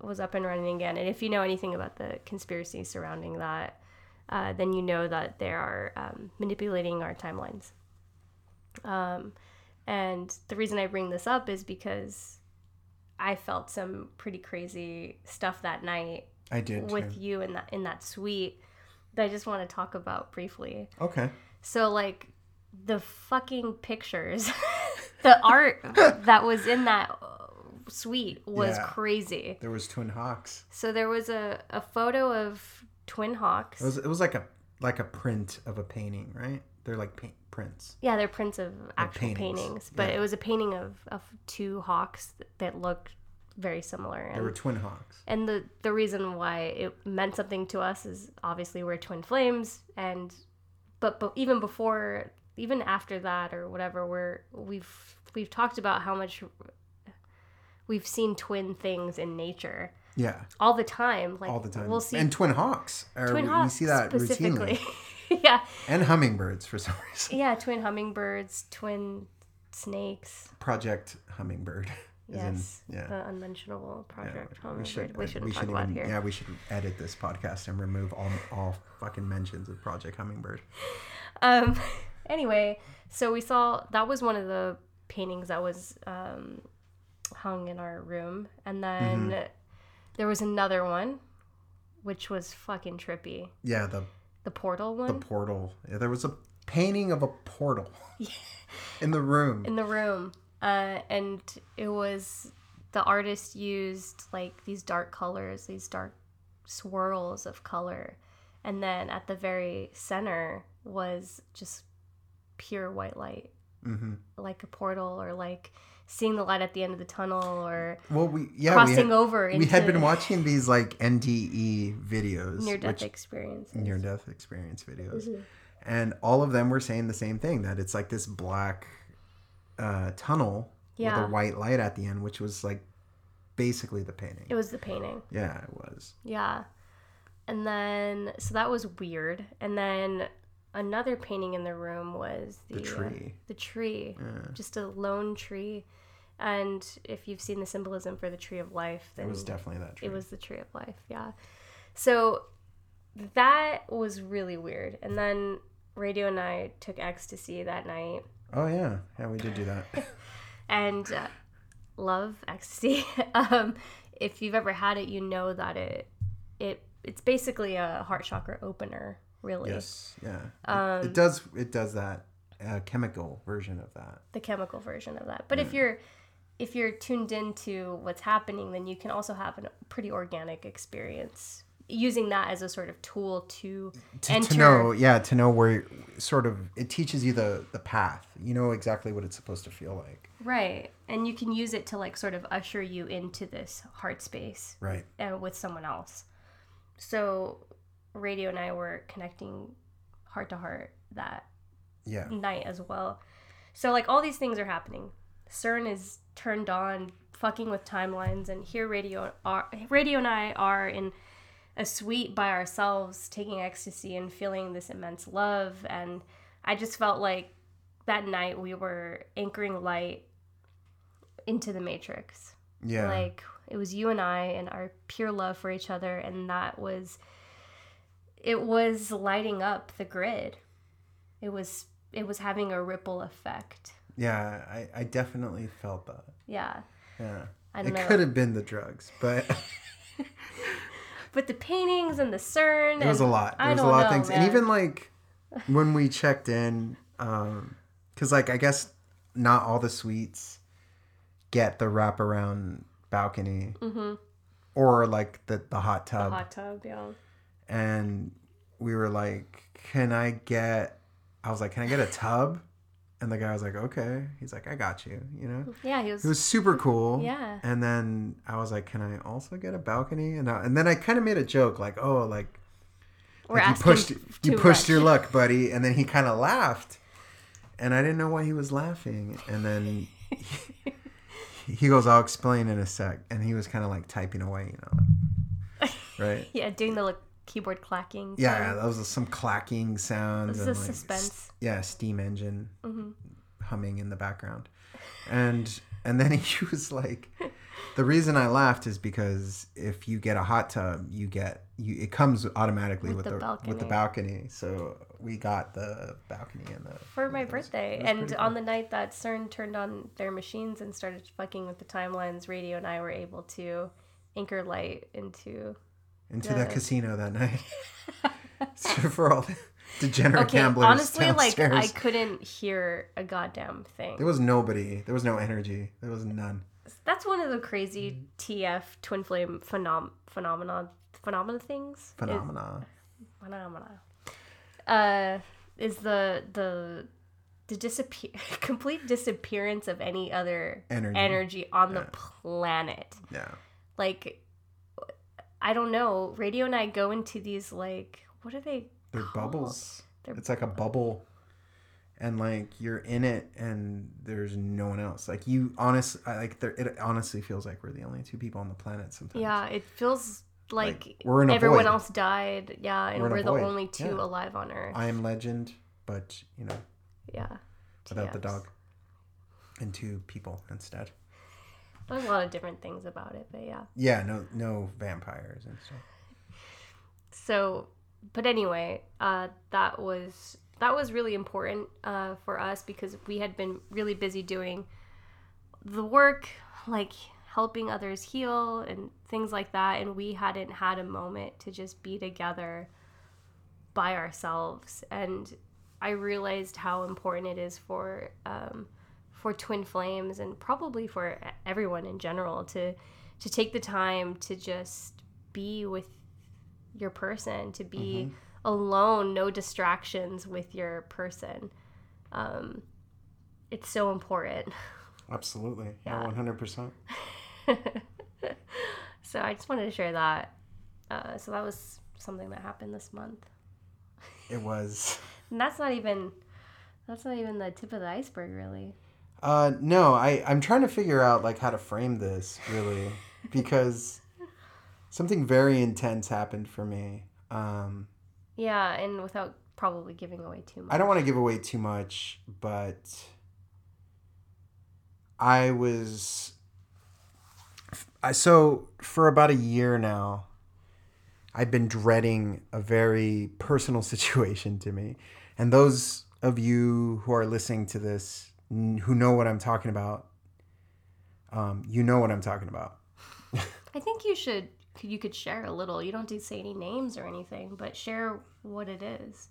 was up and running again. And if you know anything about the conspiracy surrounding that, uh, then you know that they are um, manipulating our timelines. Um, and the reason I bring this up is because I felt some pretty crazy stuff that night
I did
with
too.
you in that in that suite that I just want to talk about briefly.
Okay.
So like the fucking pictures, the art that was in that uh, suite was
Yeah.
crazy.
There was Twin Hawks.
So there was a, a photo of twin hawks.
It was it was like a like a print of a painting, right? They're like paint prints.
yeah, they're prints of actual
paintings.
paintings, but
Yeah.
it was a painting of, of two hawks that looked very similar.
They were Twin Hawks.
and the the reason why it meant something to us is obviously we're twin flames, and but but even before, even after that or whatever, we're we've we've talked about how much we've seen twin things in nature
Yeah,
all the time. Like
all the time.
we'll see
and Twin Hawks. Are,
twin
we,
hawks
we see that routinely.
yeah,
And hummingbirds for some reason.
yeah, twin hummingbirds, twin snakes.
Project Hummingbird. is in-
Yes,
yeah.
the unmentionable project.
we
hummingbird.
should.
we shouldn't
we
talk
should
about
even,
here.
Yeah, we should edit this podcast and remove all all fucking mentions of Project Hummingbird.
Um, anyway, so we saw that was one of the paintings that was um, hung in our room, and then
Mm-hmm.
there was another one, which was fucking trippy.
Yeah, the
The portal one.
the portal. Yeah, there was a painting of a portal in the room.
in the room, uh, and it was the artist used like these dark colors, these dark swirls of color, and then at the very center was just pure white light.
hmm
like a portal or like seeing the light at the end of the tunnel or
Well, we yeah we
crossing
had,
over into
we had been watching these like NDE videos,
near death experiences.
near death experience videos,
Mhm.
and all of them were saying the same thing that it's like this black uh, tunnel
Yeah.
with a white light at the end, which was like basically the painting.
It was the painting.
yeah, it was.
Yeah. And then so that was weird. And then another painting in the room was the,
The
uh,
tree.
the tree.
Yeah.
Just a lone tree. And if you've seen the symbolism for the tree of life, then
It was definitely that. Tree.
It was the tree of life, yeah. So that was really weird. And then Radio and I took ecstasy that night
Oh yeah, yeah, we did do that.
and uh, love ecstasy. um, if you've ever had it, you know that it it it's basically a heart chakra opener, really.
yes, yeah. It-
Um,
it, does. It does that uh, chemical version of that.
The chemical version of that. But if you're if you're tuned into what's happening, then you can also have a pretty organic experience using that as a sort of tool to,
to,
enter.
to know yeah to know where sort of it teaches you the the path you know exactly what it's supposed to feel like
Right. And you can use it to like sort of usher you into this heart space
Right.
uh, with someone else. So Radio and I were connecting heart to heart that
Yeah.
night as well. So like all these things are happening. CERN is turned on, fucking with timelines, and here Radio are Radio and I are in a suite by ourselves, taking ecstasy and feeling this immense love. And I just felt like that night we were anchoring light into the matrix.
Yeah.
Like it was you and I and our pure love for each other, and that was it was lighting up the grid. It was it was having a ripple effect.
yeah. I, I definitely felt that.
Yeah.
Yeah.
I don't
It
know.
could have been the drugs, but
But the paintings and the CERN
it was a lot. There was a lot
know,
of things.
man.
And even like when we checked in, um, cause like I guess not all the suites get the wraparound balcony or like the, the hot
Mm-hmm. the
tub.
hot tub, yeah.
And we were like, "Can I get?" I was like, "Can I get a tub?" And the guy was like, "Okay." He's like, "I got you." You know,
Yeah, he was,
it was super cool.
Yeah.
And then I was like, "Can I also get a balcony?" And I, and then I kind of made a joke like, "Oh, like, like you pushed you pushed
much.
your luck, buddy." And then he kind of laughed, and I didn't know why he was laughing. And then. He, he goes, I'll explain in a sec. And he was kind of like typing away, you know. Right?
Yeah, doing the like, keyboard clacking.
Yeah,
thing.
that was some clacking sounds.
This
and,
is
like,
suspense.
s- yeah, steam engine
Mm-hmm.
humming in the background, and and then he was like, the reason I laughed is because if you get a hot tub, you get you it comes automatically with,
With
the,
the
with the balcony. So we got the balcony and the
for my
was-
birthday. And on the night that CERN turned on their machines and started fucking with the timelines, Radio and I were able to anchor light into.
Into that
the-
casino that night. so for all the degenerate
Okay,
gamblers
honestly, like. I couldn't hear a goddamn thing.
there was nobody. There was no energy. There was none.
That's one of the crazy TF twin flame phenom- phenomena phenomena things. Is-
Phenomena.
phenomena. Uh, is the the the disappear complete disappearance of any other
Energy.
energy on
Yeah.
the planet.
Yeah.
Like, I don't know. Radio and I go into these like what are they?
They're
called?
bubbles.
They're
It's like a bubble. And like you're in it and there's no one else. Like you honest I like there it honestly feels like we're the only two people on the planet sometimes.
Yeah, it feels like,
Like, we're in
everyone
void.
else died. Yeah, and
We're
we're, the
void.
only two
Yeah.
alive on Earth.
I am legend, but you know,
yeah.
without the dog. And two people instead.
There's a lot of different things about it, but yeah.
Yeah, no no vampires and stuff.
so but anyway uh, that was that was really important uh, for us because we had been really busy doing the work like helping others heal and things like that and we hadn't had a moment to just be together by ourselves and i realized how important it is for um, for twin flames and probably for everyone in general to to take the time to just be with your person to be alone no distractions with your person. Um, it's so important.
Absolutely.
Yeah.
one hundred percent.
so i just wanted to share that. Uh, so that was something that happened this month.
It was.
And that's not even that's not even the tip of the iceberg really
Uh, no, I I'm trying to figure out like how to frame this really because something very intense happened for me. Um,
yeah and without probably giving away too much
I don't want to give away too much, but I was I so for about a year now I've been dreading a very personal situation to me. And those of you who are listening to this who know what I'm talking about um, you know what I'm talking about.
i think you should you could share a little you don't to say any names or anything but share what it is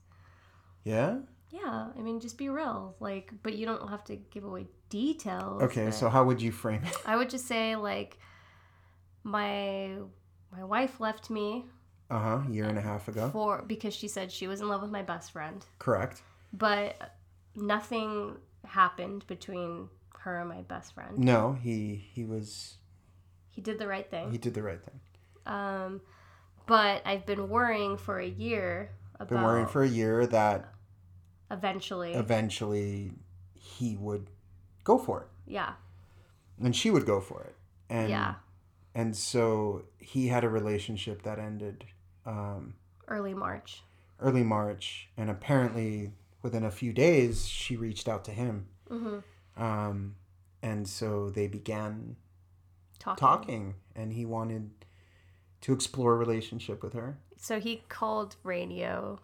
Yeah?
Yeah, I mean, just be real. Like, but you don't have to give away details.
Okay, so how would you frame it?
I would just say like, my my wife left me
Uh-huh, year and a half ago.
for because she said she was in love with my best friend,
Correct.
but nothing happened between her and my best friend.
No, he he was
He did the right thing.
he did the right thing.
Um, but I've been worrying for a year about
Been worrying for a year that
eventually.
eventually he would go for it,
yeah.
and she would go for it, and
Yeah.
and so he had a relationship that ended um,
Early March.
early March, and apparently within a few days she reached out to him,
hmm
um, and so they began
Talking.
talking, and he wanted to explore a relationship with her.
So he called radio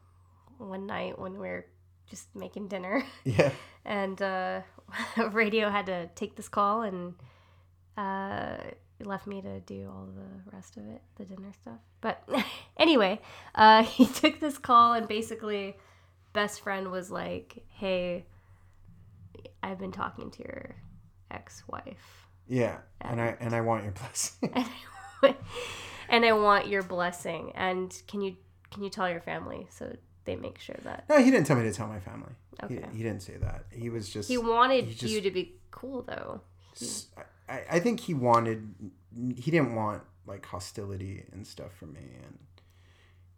one night when we were just making dinner,
Yeah,
and uh, radio had to take this call and uh, left me to do all the rest of it, the dinner stuff. But anyway, uh, he took this call and basically, best friend was like, "Hey, I've been talking to your ex-wife."
yeah, and I and I want your blessing.
and I want your blessing. And can you can you tell your family so they make sure that
no, he didn't tell me to tell my family.
Okay.
He, he didn't say that. He was just.
he wanted
he just-
you to be cool though.
I think he wanted. He didn't want like hostility and stuff from me, and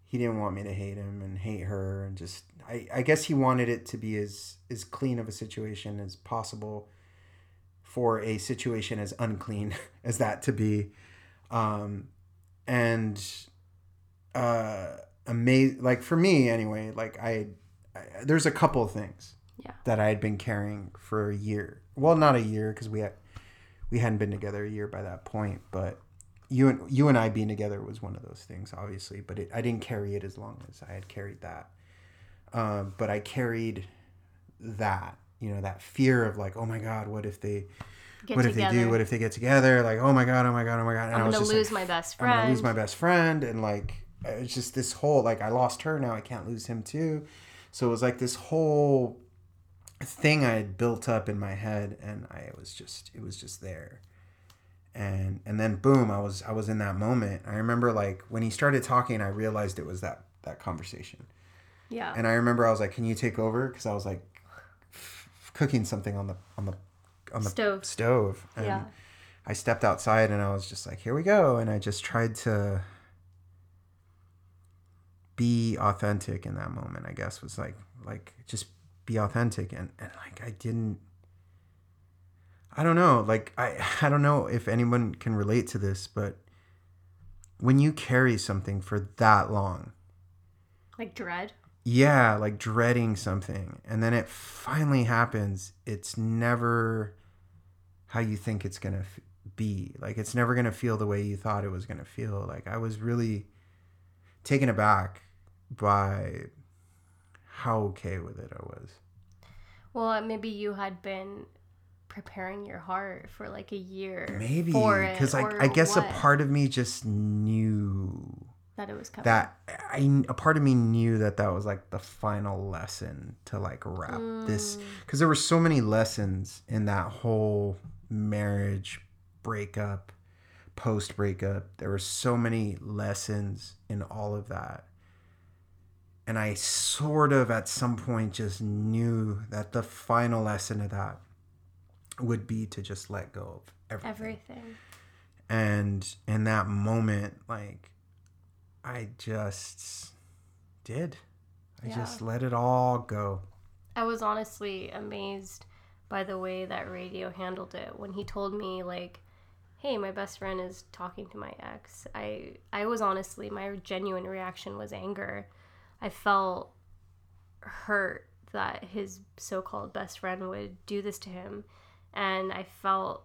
he didn't want me to hate him and hate her, and just. I, I guess he wanted it to be as as clean of a situation as possible for a situation as unclean as that to be um and uh amazing like for me anyway like I, I there's a couple of things
Yeah.
that i had been carrying for a year well not a year because we had we hadn't been together a year by that point but you and you and i being together was one of those things obviously but it, i didn't carry it as long as i had carried that um, but i carried that you know that fear of like oh my god what if they
Get
what
together.
if they do? What if they get together? Like, oh my god, oh my god, oh my god. And
I'm
I was
gonna
just
lose
like,
my best friend.
I'm gonna lose my best friend, and like, it's just this whole like, I lost her, now I can't lose him too. So it was like this whole thing I had built up in my head, and I was just, it was just there. And and then boom, I was I was in that moment. I remember like when he started talking, I realized it was that that conversation.
yeah.
And I remember I was like, "Can you take over?" Because I was like f- cooking something on the on the on the
Stove.
stove. And
Yeah.
I stepped outside and I was just like, "Here we go!" And I just tried to be authentic in that moment. I guess was like like just be authentic and and like I didn't. I don't know. Like I I don't know if anyone can relate to this, but when you carry something for that long
like dread.
yeah like dreading something and then it finally happens it's never how you think it's gonna f- be like it's never gonna feel the way you thought it was gonna feel like i was really taken aback by how okay with it i was
Well, maybe you had been preparing your heart for like a year.
maybe because I, I guess
what,
a part of me just knew
that it was coming.
that I a part of me knew that that was like the final lesson to like wrap this
Mm.
because there were so many lessons in that whole marriage breakup post breakup there were so many lessons in all of that and i sort of at some point just knew that the final lesson of that would be to just let go of everything
everything.
and in that moment like i just did i
Yeah.
just let it all go
I was honestly amazed by the way that radio handled it when he told me like, "Hey, my best friend is talking to my ex." I I was honestly my genuine reaction was anger. I felt hurt that his so-called best friend would do this to him, and I felt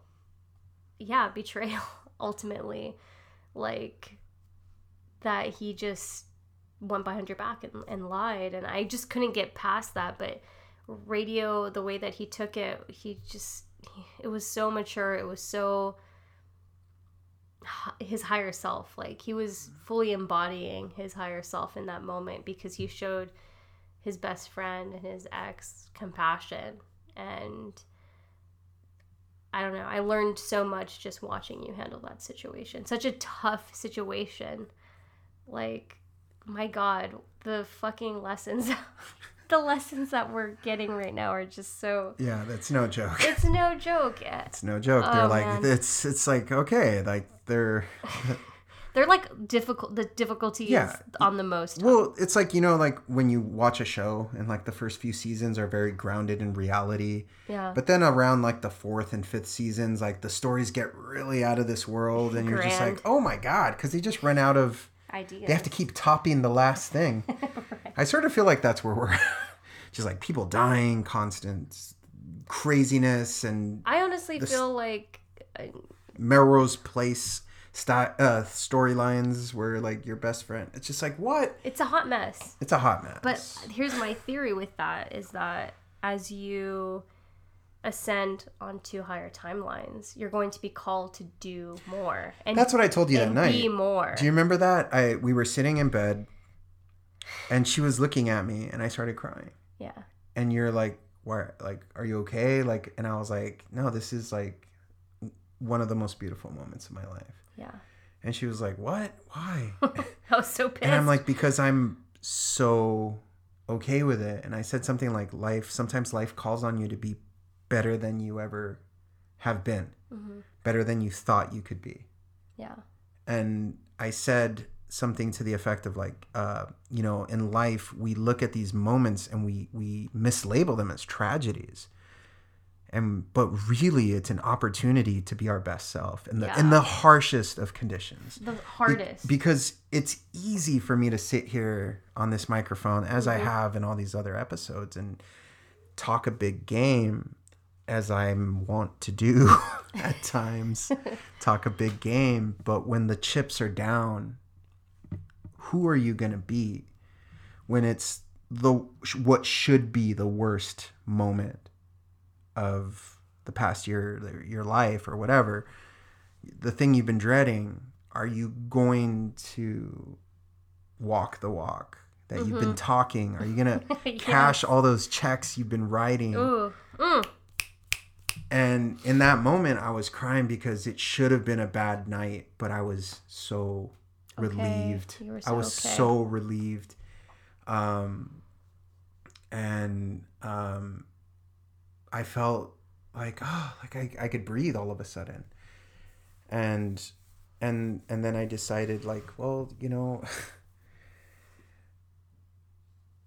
yeah, betrayal ultimately like that he just went behind your back and, and lied and i just couldn't get past that but radio the way that he took it he just he, it was so mature it was so his higher self like he was mm-hmm. fully embodying his higher self in that moment because he showed his best friend and his ex compassion and i don't know i learned so much just watching you handle that situation such a tough situation like my god the fucking lessons the lessons that we're getting right now are just so.
Yeah, that's no joke.
It's no joke.
It's no joke. They're
Oh,
like
man.
it's it's like okay, like they're
They're like difficult. The difficulty
Yeah.
is on the most.
well, it's like you know like when you watch a show and like the first few seasons are very grounded in reality.
yeah.
But then around like the fourth and fifth seasons, like the stories get really out of this world, and you're just like, oh my god, because they just run out of.
ideas.
They have to keep topping the last thing. I sort of feel like that's where we're, just like people dying, constant craziness, and
I honestly feel like uh,
Melrose Place sti- uh, storylines where like your best friend. It's just like what?
it's a hot mess.
It's a hot mess.
But here's my theory with that is that as you ascend onto higher timelines, you're going to be called to do more and
that's what I told you that night.
be more.
Do you remember that? I we were sitting in bed, and she was looking at me, and I started crying.
yeah.
And you're like, "Why? Like, are you okay?" Like, and I was like, "No, this is like one of the most beautiful moments of my life."
Yeah.
And she was like, "What? Why?"
I was so pissed.
and I'm like, "Because I'm so okay with it." And I said something like, "Life sometimes life calls on you to be better than you ever have been,
Mhm.
better than you thought you could be."
Yeah.
and I said something to the effect of like, uh, you know, in life we look at these moments and we we mislabel them as tragedies, and but really it's an opportunity to be our best self in the in the harshest of conditions.
The
Be-
hardest.
because it's easy for me to sit here on this microphone as I
Mhm.
have in all these other episodes and talk a big game as i want to do at times, talk a big game. But when the chips are down, who are you going to be when it's the what should be the worst moment of the past year, your life, or whatever? The thing you've been dreading. Are you going to walk the walk that you've been talking? Are you gonna
Yeah.
cash all those checks you've been writing?
Ooh. Mm.
And in that moment, I was crying because it should have been a bad night, but I was so
Okay.
relieved.
Were
I was
okay.
so relieved. Um, and um, I felt like oh, like I, I could breathe all of a sudden. And and and then I decided like, well, you know,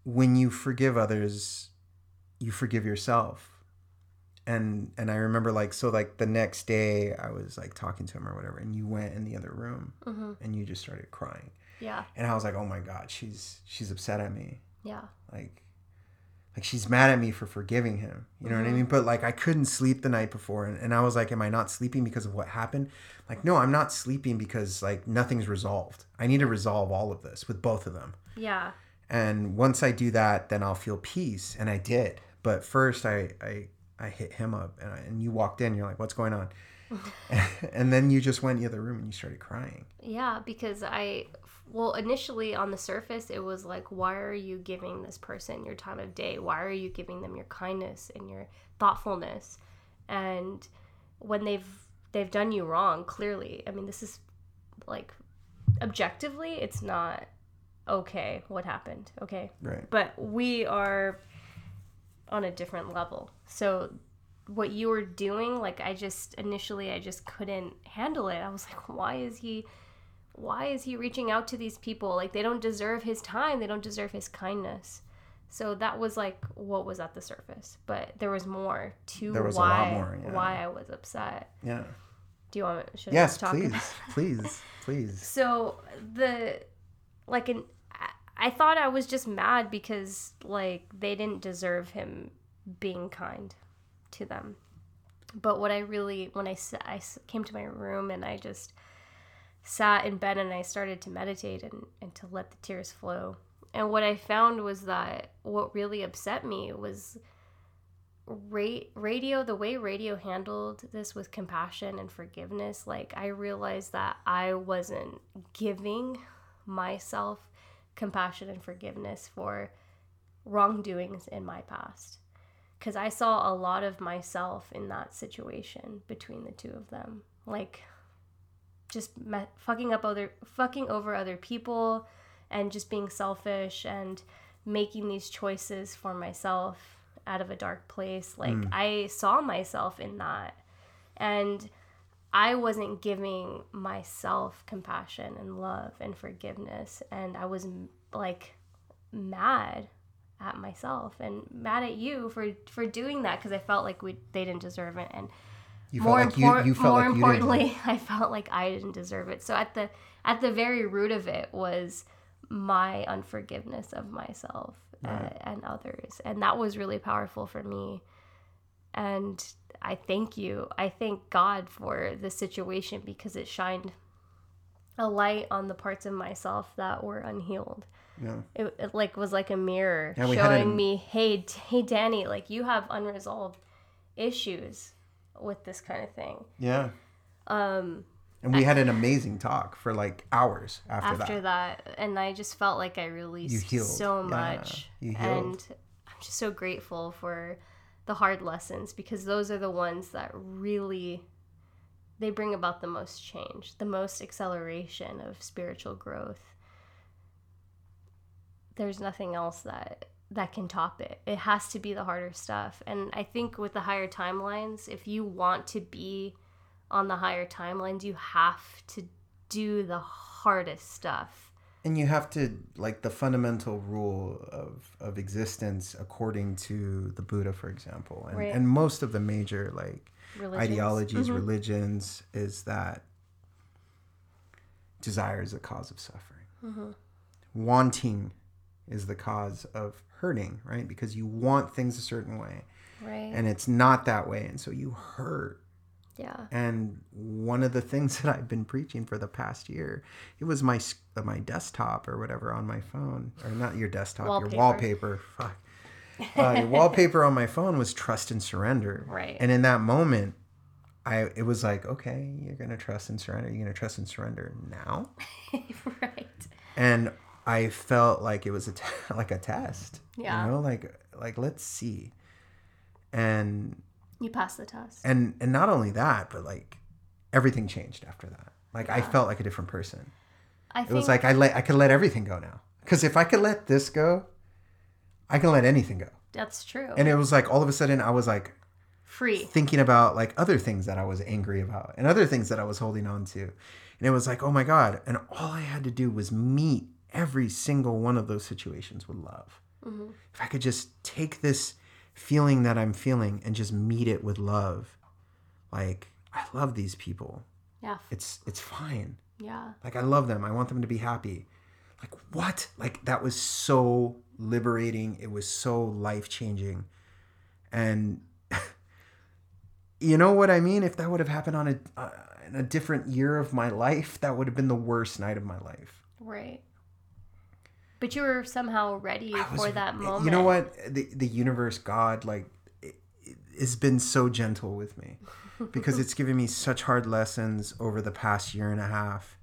when you forgive others, you forgive yourself and and I remember like so like the next day I was like talking to him or whatever and you went in the other room
Mhm.
and you just started crying
Yeah.
and I was like oh my god she's she's upset at me
Yeah.
like like she's mad at me for forgiving him you know what I
Mhm.
mean but like I couldn't sleep the night before and, and I was like am I not sleeping because of what happened like no I'm not sleeping because like nothing's resolved I need to resolve all of this with both of them
Yeah.
and once I do that, then I'll feel peace. And I did. But first, I I, I hit him up, and, I, and you walked in. You're like, "What's going on?" and then you just went in the other room and you started crying.
Yeah, because I, well, initially on the surface, it was like, why are you giving this person your time of day? Why are you giving them your kindness and your thoughtfulness? And when they've they've done you wrong, clearly, I mean, this is like objectively, it's not okay what happened. Okay,
Right.
but we are on a different level. So what you were doing, like I just initially I just couldn't handle it. I was like, why is he why is he reaching out to these people? Like they don't deserve his time, they don't deserve his kindness. So that was like what was at the surface. But there was more to
was
why
more, yeah.
why I was upset.
Yeah.
Do you want should
Yes,
I talk
please, please, please.
so the like an I thought I was just mad because like they didn't deserve him being kind to them. But what I really when I I came to my room and I just sat in bed and I started to meditate and, and to let the tears flow. And what I found was that what really upset me was ra- radio the way radio handled this with compassion and forgiveness like i realized that i wasn't giving myself compassion and forgiveness for wrongdoings in my past because i saw a lot of myself in that situation between the two of them like just me- fucking up other fucking over other people and just being selfish and making these choices for myself out of a dark place. Like
Mm.
I saw myself in that. And I wasn't giving myself compassion and love and forgiveness. And I was like mad at myself and mad at you for for doing that because I felt like we they didn't deserve it. And
You
more
felt like
impor-
you felt
more
like you didn't.
importantly I felt like I didn't deserve it. So at the at the very root of it was my unforgiveness of myself uh, and others. And that was really powerful for me. And I thank you. I thank God for the situation because it shined a light on the parts of myself that were unhealed
Yeah.
it, it like was like a mirror
Yeah,
showing me hey d- hey Dani like you have unresolved issues with this kind of thing
Yeah.
um
And we had an amazing talk for like hours after,
after
that.
that. and i just felt like i released
healed.
so
Yeah,
much
you healed.
and i'm just so grateful for the hard lessons because those are the ones that really they bring about the most change the most acceleration of spiritual growth there's nothing else that that can top it it has to be the harder stuff and i think with the higher timelines if you want to be on the higher timelines you have to do the hardest stuff
And you have to like the fundamental rule of of existence according to the Buddha, for example, and,
Right.
and most of the major like
Religions.
ideologies,
Mhm.
religions, is that desire is the cause of suffering.
Mm-hmm.
Wanting is the cause of hurting, right? Because you want things a certain way
right
and it's not that way. And so you hurt.
yeah
And one of the things that I've been preaching for the past year, it was my uh, my desktop or whatever on my phone, or not your desktop,
Wallpaper.
your wallpaper. Fuck. Uh, your wallpaper on my phone was trust and surrender.
Right.
And in that moment, I it was like, okay, you're gonna trust and surrender. You're gonna trust and surrender now.
right
And I felt like it was a t- like a test.
Yeah.
You know, like like let's see. And
you passed the test.
and and not only that but like everything changed after that. Like i felt like a different person.
I
it
think
was like i let i could let everything go now. Because if i could let this go i can let anything go.
That's true.
And it was like all of a sudden i was like
free.
thinking about like other things that i was angry about and other things that i was holding on to. And it was like oh my god. And all i had to do was meet every single one of those situations with love.
Hmm
if i could just take this feeling that i'm feeling and just meet it with love like i love these people.
Yeah.
It's it's fine.
Yeah.
Like i love them. I want them to be happy. Like what? Like that was so liberating. It was so life changing and you know what i mean? If that would have happened on a uh, in a different year of my life that would have been the worst night of my life.
Right but you were somehow ready
was-
for that moment
you know what? the the universe god like it, has been so gentle with me because it's given me such hard lessons over the past year and a half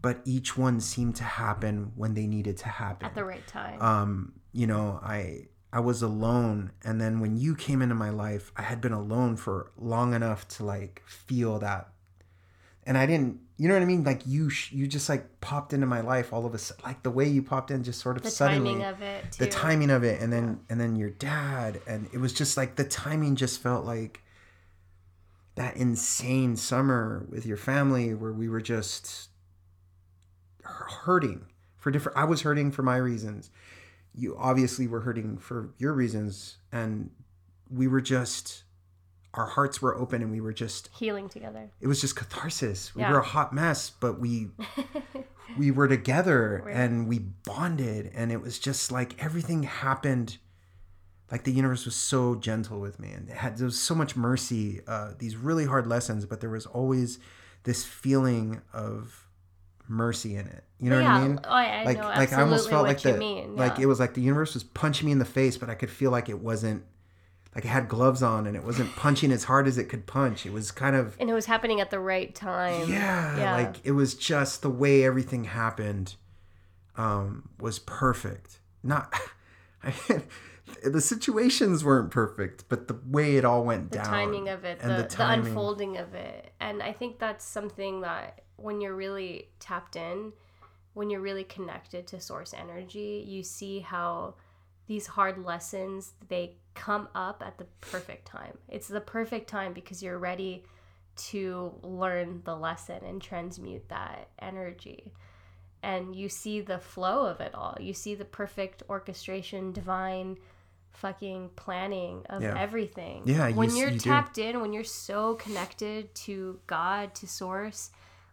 but each one seemed to happen when they needed to happen.
At the right time.
Um you know i i was alone and then when you came into my life i had been alone for long enough to like feel that and i didn't you know what i mean? Like you sh- you just like popped into my life all of a sudden like the way you popped in just sort of suddenly
the
suddenly.
timing of it too.
the timing of it and then and then your dad and it was just like the timing just felt like that insane summer with your family where we were just hurting for different I was hurting for my reasons. You obviously were hurting for your reasons and we were just our hearts were open and we were just
healing together.
It was just catharsis. We
Yeah.
were a hot mess but we we were together and we bonded. And it was just like everything happened like the universe was so gentle with me and it had there was so much mercy uh, these really hard lessons but there was always this feeling of mercy in it. You know
yeah,
what i mean?
I, I
like
know
like i almost felt like the
mean.
like it was like the universe was punching me in the face but i could feel like it wasn't like it had gloves on and it wasn't punching as hard as it could punch it was kind of
and it was happening at the right time.
yeah,
Yeah.
like it was just the way everything happened um was perfect not I, the situations weren't perfect but the way it all went down
the
down
timing of it,
and
the,
the
the, unfolding of it. And I think that's something that when you're really tapped in, when you're really connected to source energy, you see how these hard lessons they come up at the perfect time. It's the perfect time because you're ready to learn the lesson and transmute that energy. And you see the flow of it all. You see the perfect orchestration, divine fucking planning of
Yeah.
everything.
Yeah,
when
s-
you're
you do.
tapped in, when you're so connected to God, to source,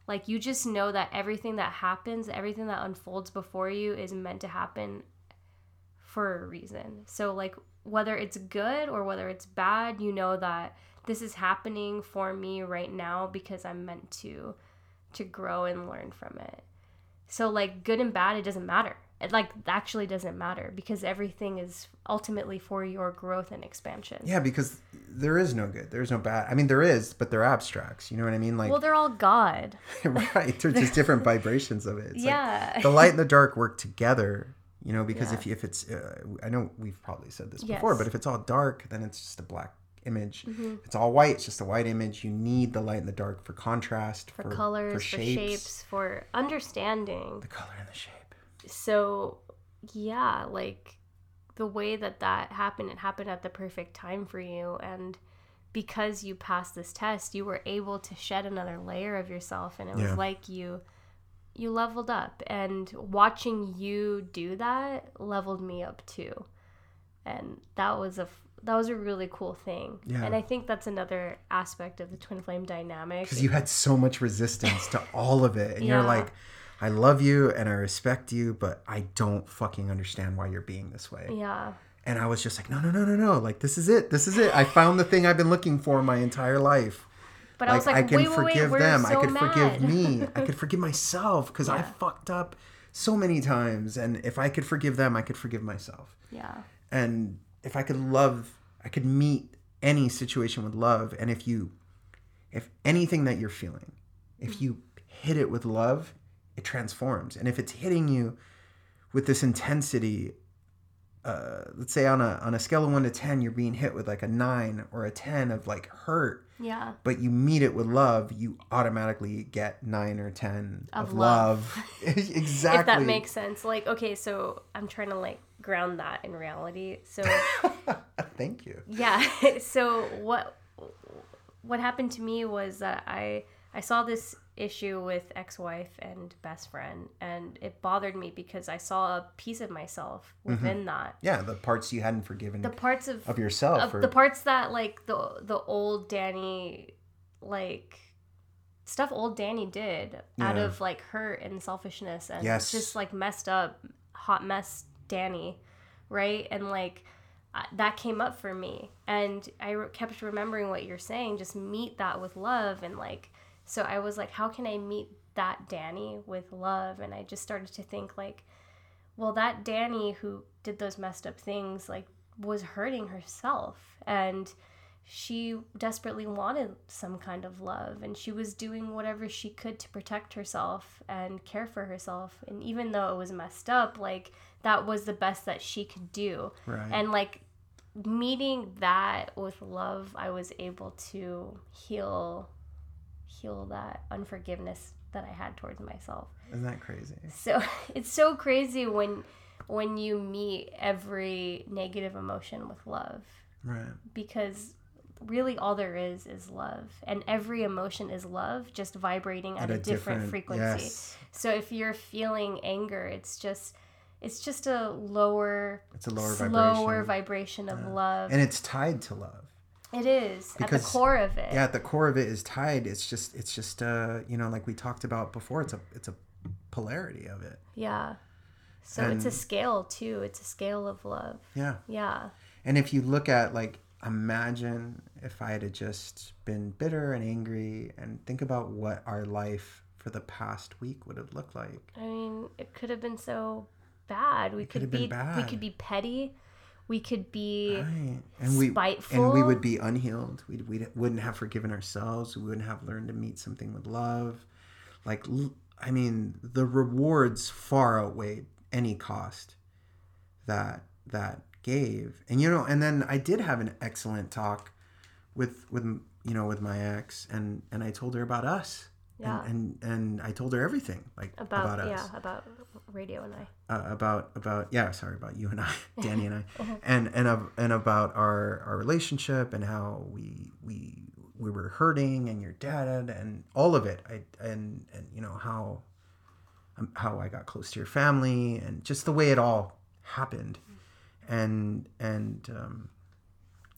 like you just know that everything that happens, everything that unfolds before you is meant to happen for a reason. So like whether it's good or whether it's bad, you know that this is happening for me right now because I'm meant to to grow and learn from it. So like good and bad, it doesn't matter. It like actually doesn't matter because everything is ultimately for your growth and expansion.
Yeah, because there is no good. There's no bad. I mean, there is, but they're abstracts. You know what I mean? Like,
Well, they're all God.
right. They're just different vibrations of it. It's like
yeah.
the light and the dark work together. You know, because
Yeah.
if if it's, uh, I know we've probably said this before, but if it's all dark, then it's just a black image.
Mhm.
If it's all white, it's just a white image. You need the light and the dark for contrast,
For, colors, for shapes. for understanding.
the color and the shape.
so yeah like the way that that happened it happened at the perfect time for you and because you passed this test you were able to shed another layer of yourself and it
Yeah.
was like you you leveled up and watching you do that leveled me up too. And that was a that was a really cool thing.
Yeah.
and i think that's another aspect of the twin flame dynamic.
Because you had so much resistance to all of it and you're like i love you and i respect you but i don't fucking understand why you're being this way.
Yeah.
And i was just like no no no no no like this is it this is it. I found the thing i've been looking for my entire life
but i was like
can
wait
forgive
wait
them.
So
i could
mad.
forgive me. I could forgive myself because i fucked up so many times and if i could forgive them i could forgive myself.
Yeah.
And if i could love i could meet any situation with love and if you if anything that you're feeling if you hit it with love it transforms. And if it's hitting you with this intensity uh, let's say on a on a scale of 1 to 10 you're being hit with like a 9 or a 10 of like hurt
yeah.
But you meet it with love you automatically get 9 or 10 of,
Of
love,
love.
exactly
if that makes sense. Like okay so i'm trying to like ground that in reality. So
thank you.
Yeah. So what what happened to me was that i i saw this issue with ex-wife and best friend and it bothered me because i saw a piece of myself mm-hmm. within that.
Yeah the parts you hadn't forgiven
the parts of
of yourself
of
or,
the parts that like the the old Dani like stuff old Dani did out of like hurt and selfishness and
Yes.
just like messed up hot mess Dani right? And like that came up for me. And i kept remembering what you're saying just meet that with love and like so i was like how can i meet that Dani with love? And i just started to think like well that Dani who did those messed up things like was hurting herself. And she desperately wanted some kind of love. And she was doing whatever she could to protect herself and care for herself. And even though it was messed up like that was the best that she could do.
Right.
And like meeting that with love i was able to heal heal that unforgiveness that i had towards myself.
Isn't that crazy?
So it's so crazy when when you meet every negative emotion with love.
Right.
Because really all there is is love. And every emotion is love just vibrating at, a, different, frequency
yes.
so if you're feeling anger it's just it's just a lower
it's a lower
slower
vibration.
vibration of
Yeah.
love.
And it's tied to love
it is at the core of it.
yeah at the core of it is tied. It's just it's just uh you know like we talked about before it's a it's a polarity of it.
Yeah. So it's a scale too. It's a scale of love.
Yeah.
Yeah.
And if you look at like imagine if i had just been bitter and angry and think about what our life for the past week would have looked like.
I mean, it could have been so bad. We
could
could
have been
be we could be petty. We could be
right. And we
spiteful.
and we would be unhealed. We we wouldn't have forgiven ourselves. We wouldn't have learned to meet something with love. Like I mean the rewards far outweighed any cost that that gave. And you know and then i did have an excellent talk with with you know with my ex and and i told her about us
Yeah.
And, and and I told her everything like
About,
about, us.
yeah, about radio and I.
uh, about about yeah sorry about you and I Dani and I
Uh-huh.
and and of, and about our our relationship and how we we we were hurting and your dad and all of it I and and you know how um, how I got close to your family and just the way it all happened and and um,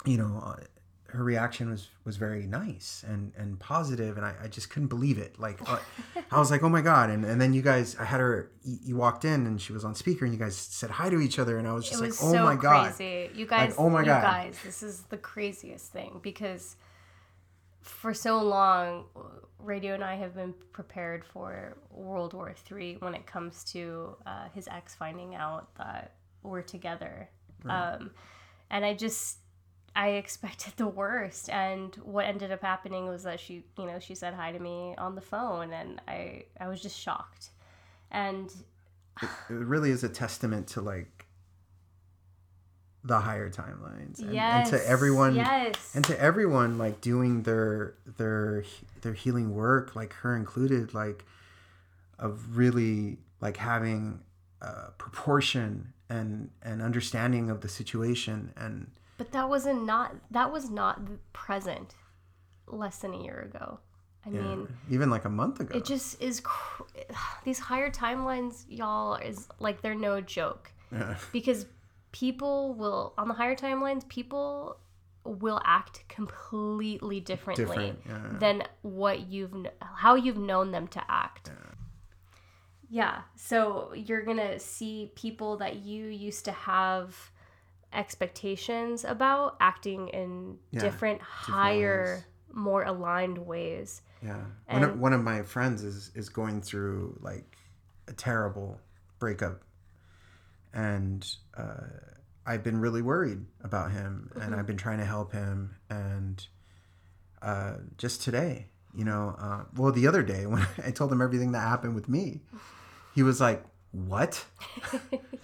you know uh, her reaction was was very nice and and positive and I, I just couldn't believe it like uh, I was like oh my god and and then you guys I had her you, you walked in and she was on speaker and you guys said hi to each other and I was
It
just like
was
oh
so
my god
crazy. You guys,
oh my
you
God.
guys, this is the craziest thing because for so long, Radio and I have been prepared for World War Three when it comes to uh, his ex finding out that we're together. Um, and I just, I expected the worst. And what ended up happening was that she, you know, she said hi to me on the phone, and I, I was just shocked. And
it really is a testament to like the higher timelines and,
yes,
and to everyone
yes,
and to everyone like doing their their their healing work like her included like of really like having uh, proportion and and understanding of the situation and
But that wasn't not that was not present less than a year ago. I
yeah,
mean,
even like a month ago
it just is cr- these higher timelines, y'all, is like they're no joke
Yeah.
because people will on the higher timelines, people will act completely differently
different yeah.
than what you've how you've known them to act. Yeah. So you're going to see people that you used to have expectations about acting in
Yeah,
different, higher, more aligned ways.
Yeah. One of, one of my friends is is going through like a terrible breakup, and uh, I've been really worried about him, and I've been trying to help him, and uh, just today, you know, uh, well, the other day when I told him everything that happened with me, he was like, "What?"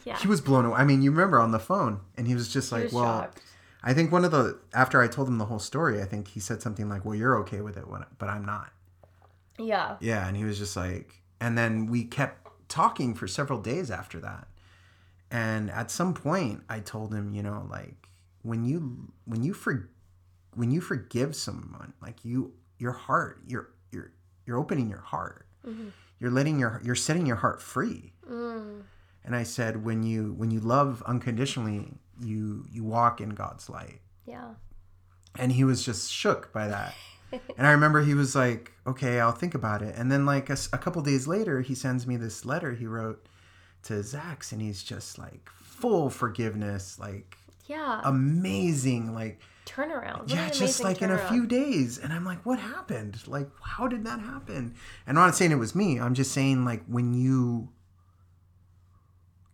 Yeah.
He was blown away. I mean, you remember on the phone, and he was just like,
was
"Well."
shocked.
I think one of the after I told him the whole story, I think he said something like, "Well, you're okay with it, but I'm not."
Yeah.
Yeah, and he was just like, and then we kept talking for several days after that. And at some point, I told him, you know, like when you when you for when you forgive someone, like you your heart, you're you're you're opening your heart. You're letting your you're setting your heart free.
Mm.
And I said, when you when you love unconditionally, you you walk in God's light
Yeah.
and he was just shook by that and i remember he was like okay i'll think about it and then like a couple days later he sends me this letter he wrote to zax and he's just like full forgiveness like
Yeah.
amazing like
turnaround. What
yeah just like in a few days. And i'm like what happened? Like how did that happen? And i'm not saying it was me. I'm just saying like when you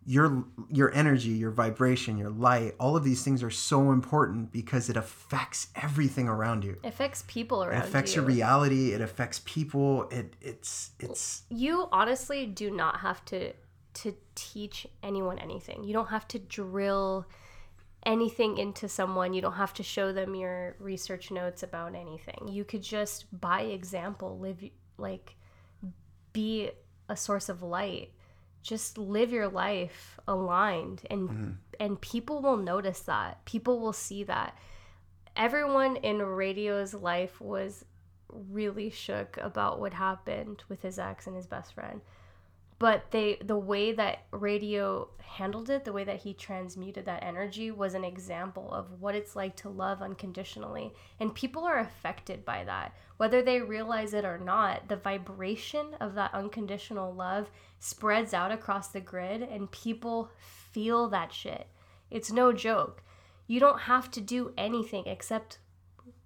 your your energy your vibration your light all of these things are so important because it affects everything around you.
It affects people
it
around
affects
you.
your reality. It affects people. It it's it's
you honestly do not have to to teach anyone anything. You don't have to drill anything into someone. You don't have to show them your research notes about anything. You could just by example live like be a source of light. Just live your life aligned and mm-hmm. and people will notice that. People will see that. Everyone in radio's life was really shook about what happened with his ex and his best friend but they the way that radio handled it the way that he transmuted that energy was an example of what it's like to love unconditionally. And people are affected by that. Whether they realize it or not the vibration of that unconditional love spreads out across the grid and people feel that shit. It's no joke. You don't have to do anything except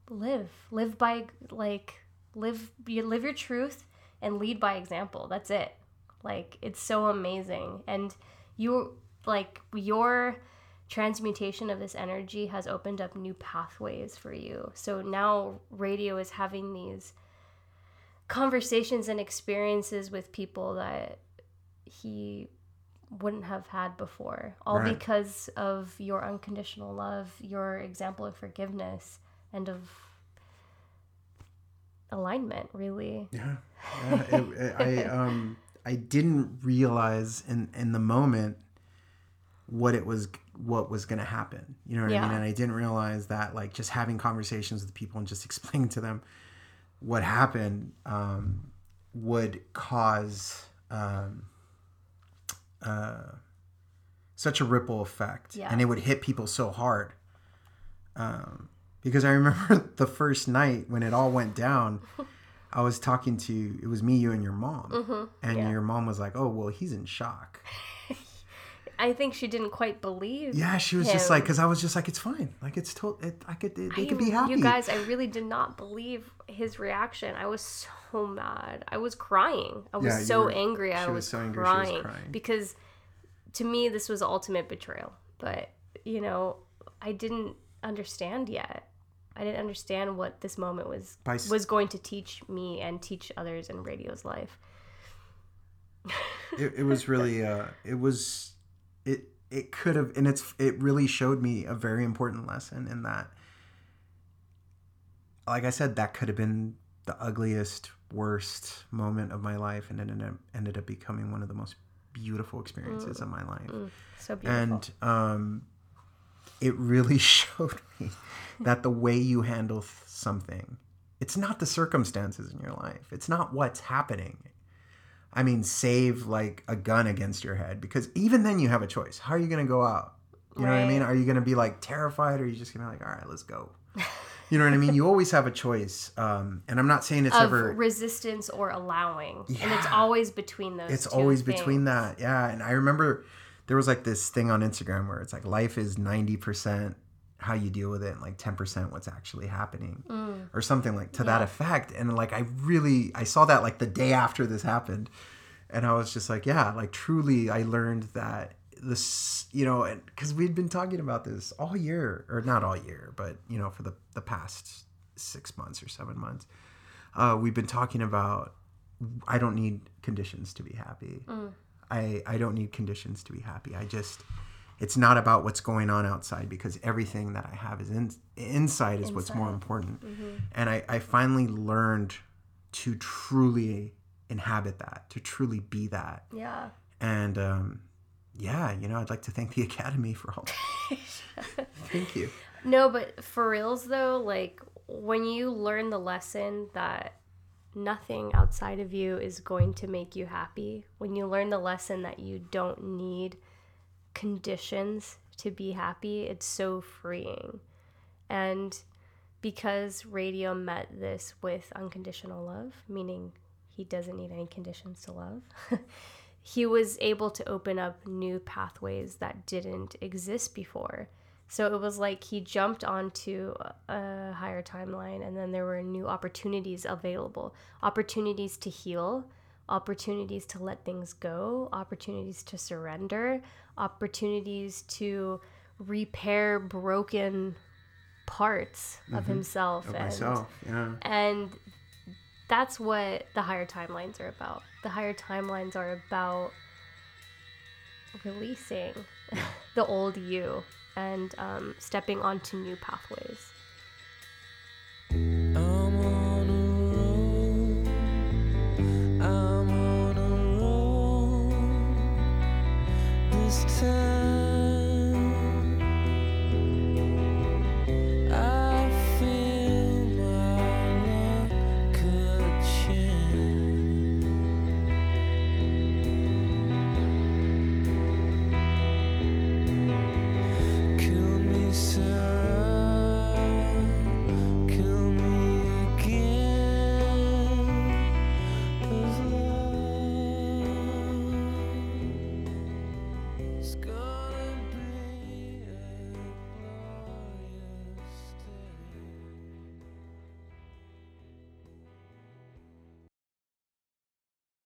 live. Live by like live you live your truth and lead by example. That's it like it's so amazing. And you like your transmutation of this energy has opened up new pathways for you. So now radio is having these conversations and experiences with people that he wouldn't have had before all
Right.
because of your unconditional love your example of forgiveness and of alignment really.
Yeah. It, it- I um I didn't realize in in the moment what it was what was going to happen. You know what I mean? And I didn't realize that like just having conversations with people and just explaining to them what happened um, would cause um, uh, such a ripple effect,
Yeah.
and it would hit people so hard. Um, because I remember the first night when it all went down, I was talking to it was me, you, and your mom, and
Mm-hmm. yeah.
your mom was like, "Oh, well, he's in shock."
I think she didn't quite believe.
Yeah, she was just like, because I was just like, "It's fine, like it's total. It, I could, they, they could be happy."
You guys, I really did not believe his reaction. I was so mad. I was crying. I was
Yeah,
so
were-
angry. I
was
was,
so angry she was
crying,
crying.
because to me this was ultimate betrayal. But you know, I didn't understand yet. I didn't understand what this moment was
By
was going to teach me and teach others in radio's life.
it, it was really uh it was it it could have and it's it really showed me a very important lesson in that like i said that could have been the ugliest worst moment of my life and it ended up, ended up becoming one of the most beautiful experiences of my life
So beautiful.
and um it really showed me that the way you handle th- something it's not the circumstances in your life. It's not what's happening. I mean save like a gun against your head because even then you have a choice. How are you going to go out? You know what i mean? Are you going to be like terrified or are you just going to be like all right let's go? You know what i mean? You always have a choice um and i'm not saying it's
of
ever
resistance or allowing, and it's always between those.
it's always between that yeah and i remember there was like this thing on instagram where it's like life is 90% how you deal with it and like 10% what's actually happening or something like to that
Mm.
Effect and like i really i saw that like the day after this happened and i was just like yeah like truly i learned that this you know because we'd been talking about this all year or not all year but you know for the the past six months or seven months uh, we've been talking about I don't need conditions to be happy. I, I don't need conditions to be happy. I just, it's not about what's going on outside because everything that I have is in, inside is what's more
Inside.
important. And I, I finally learned to truly inhabit that, to truly be that.
Yeah.
And um, yeah, you know, I'd like to thank the Academy for all Thank you.
No, but for reals though, like when you learn the lesson that nothing outside of you is going to make you happy, when you learn the lesson that you don't need conditions to be happy, it's so freeing. And because radio met this with unconditional love, meaning he doesn't need any conditions to love, he was able to open up new pathways that didn't exist before. So it was like he jumped onto a higher timeline, and then there were new opportunities available opportunities to heal, opportunities to let things go, opportunities to surrender, opportunities to repair broken parts of mm-hmm. himself
Of
and
myself. Yeah.
and that's what the higher timelines are about. The higher timelines are about releasing the old you and um, stepping onto new pathways.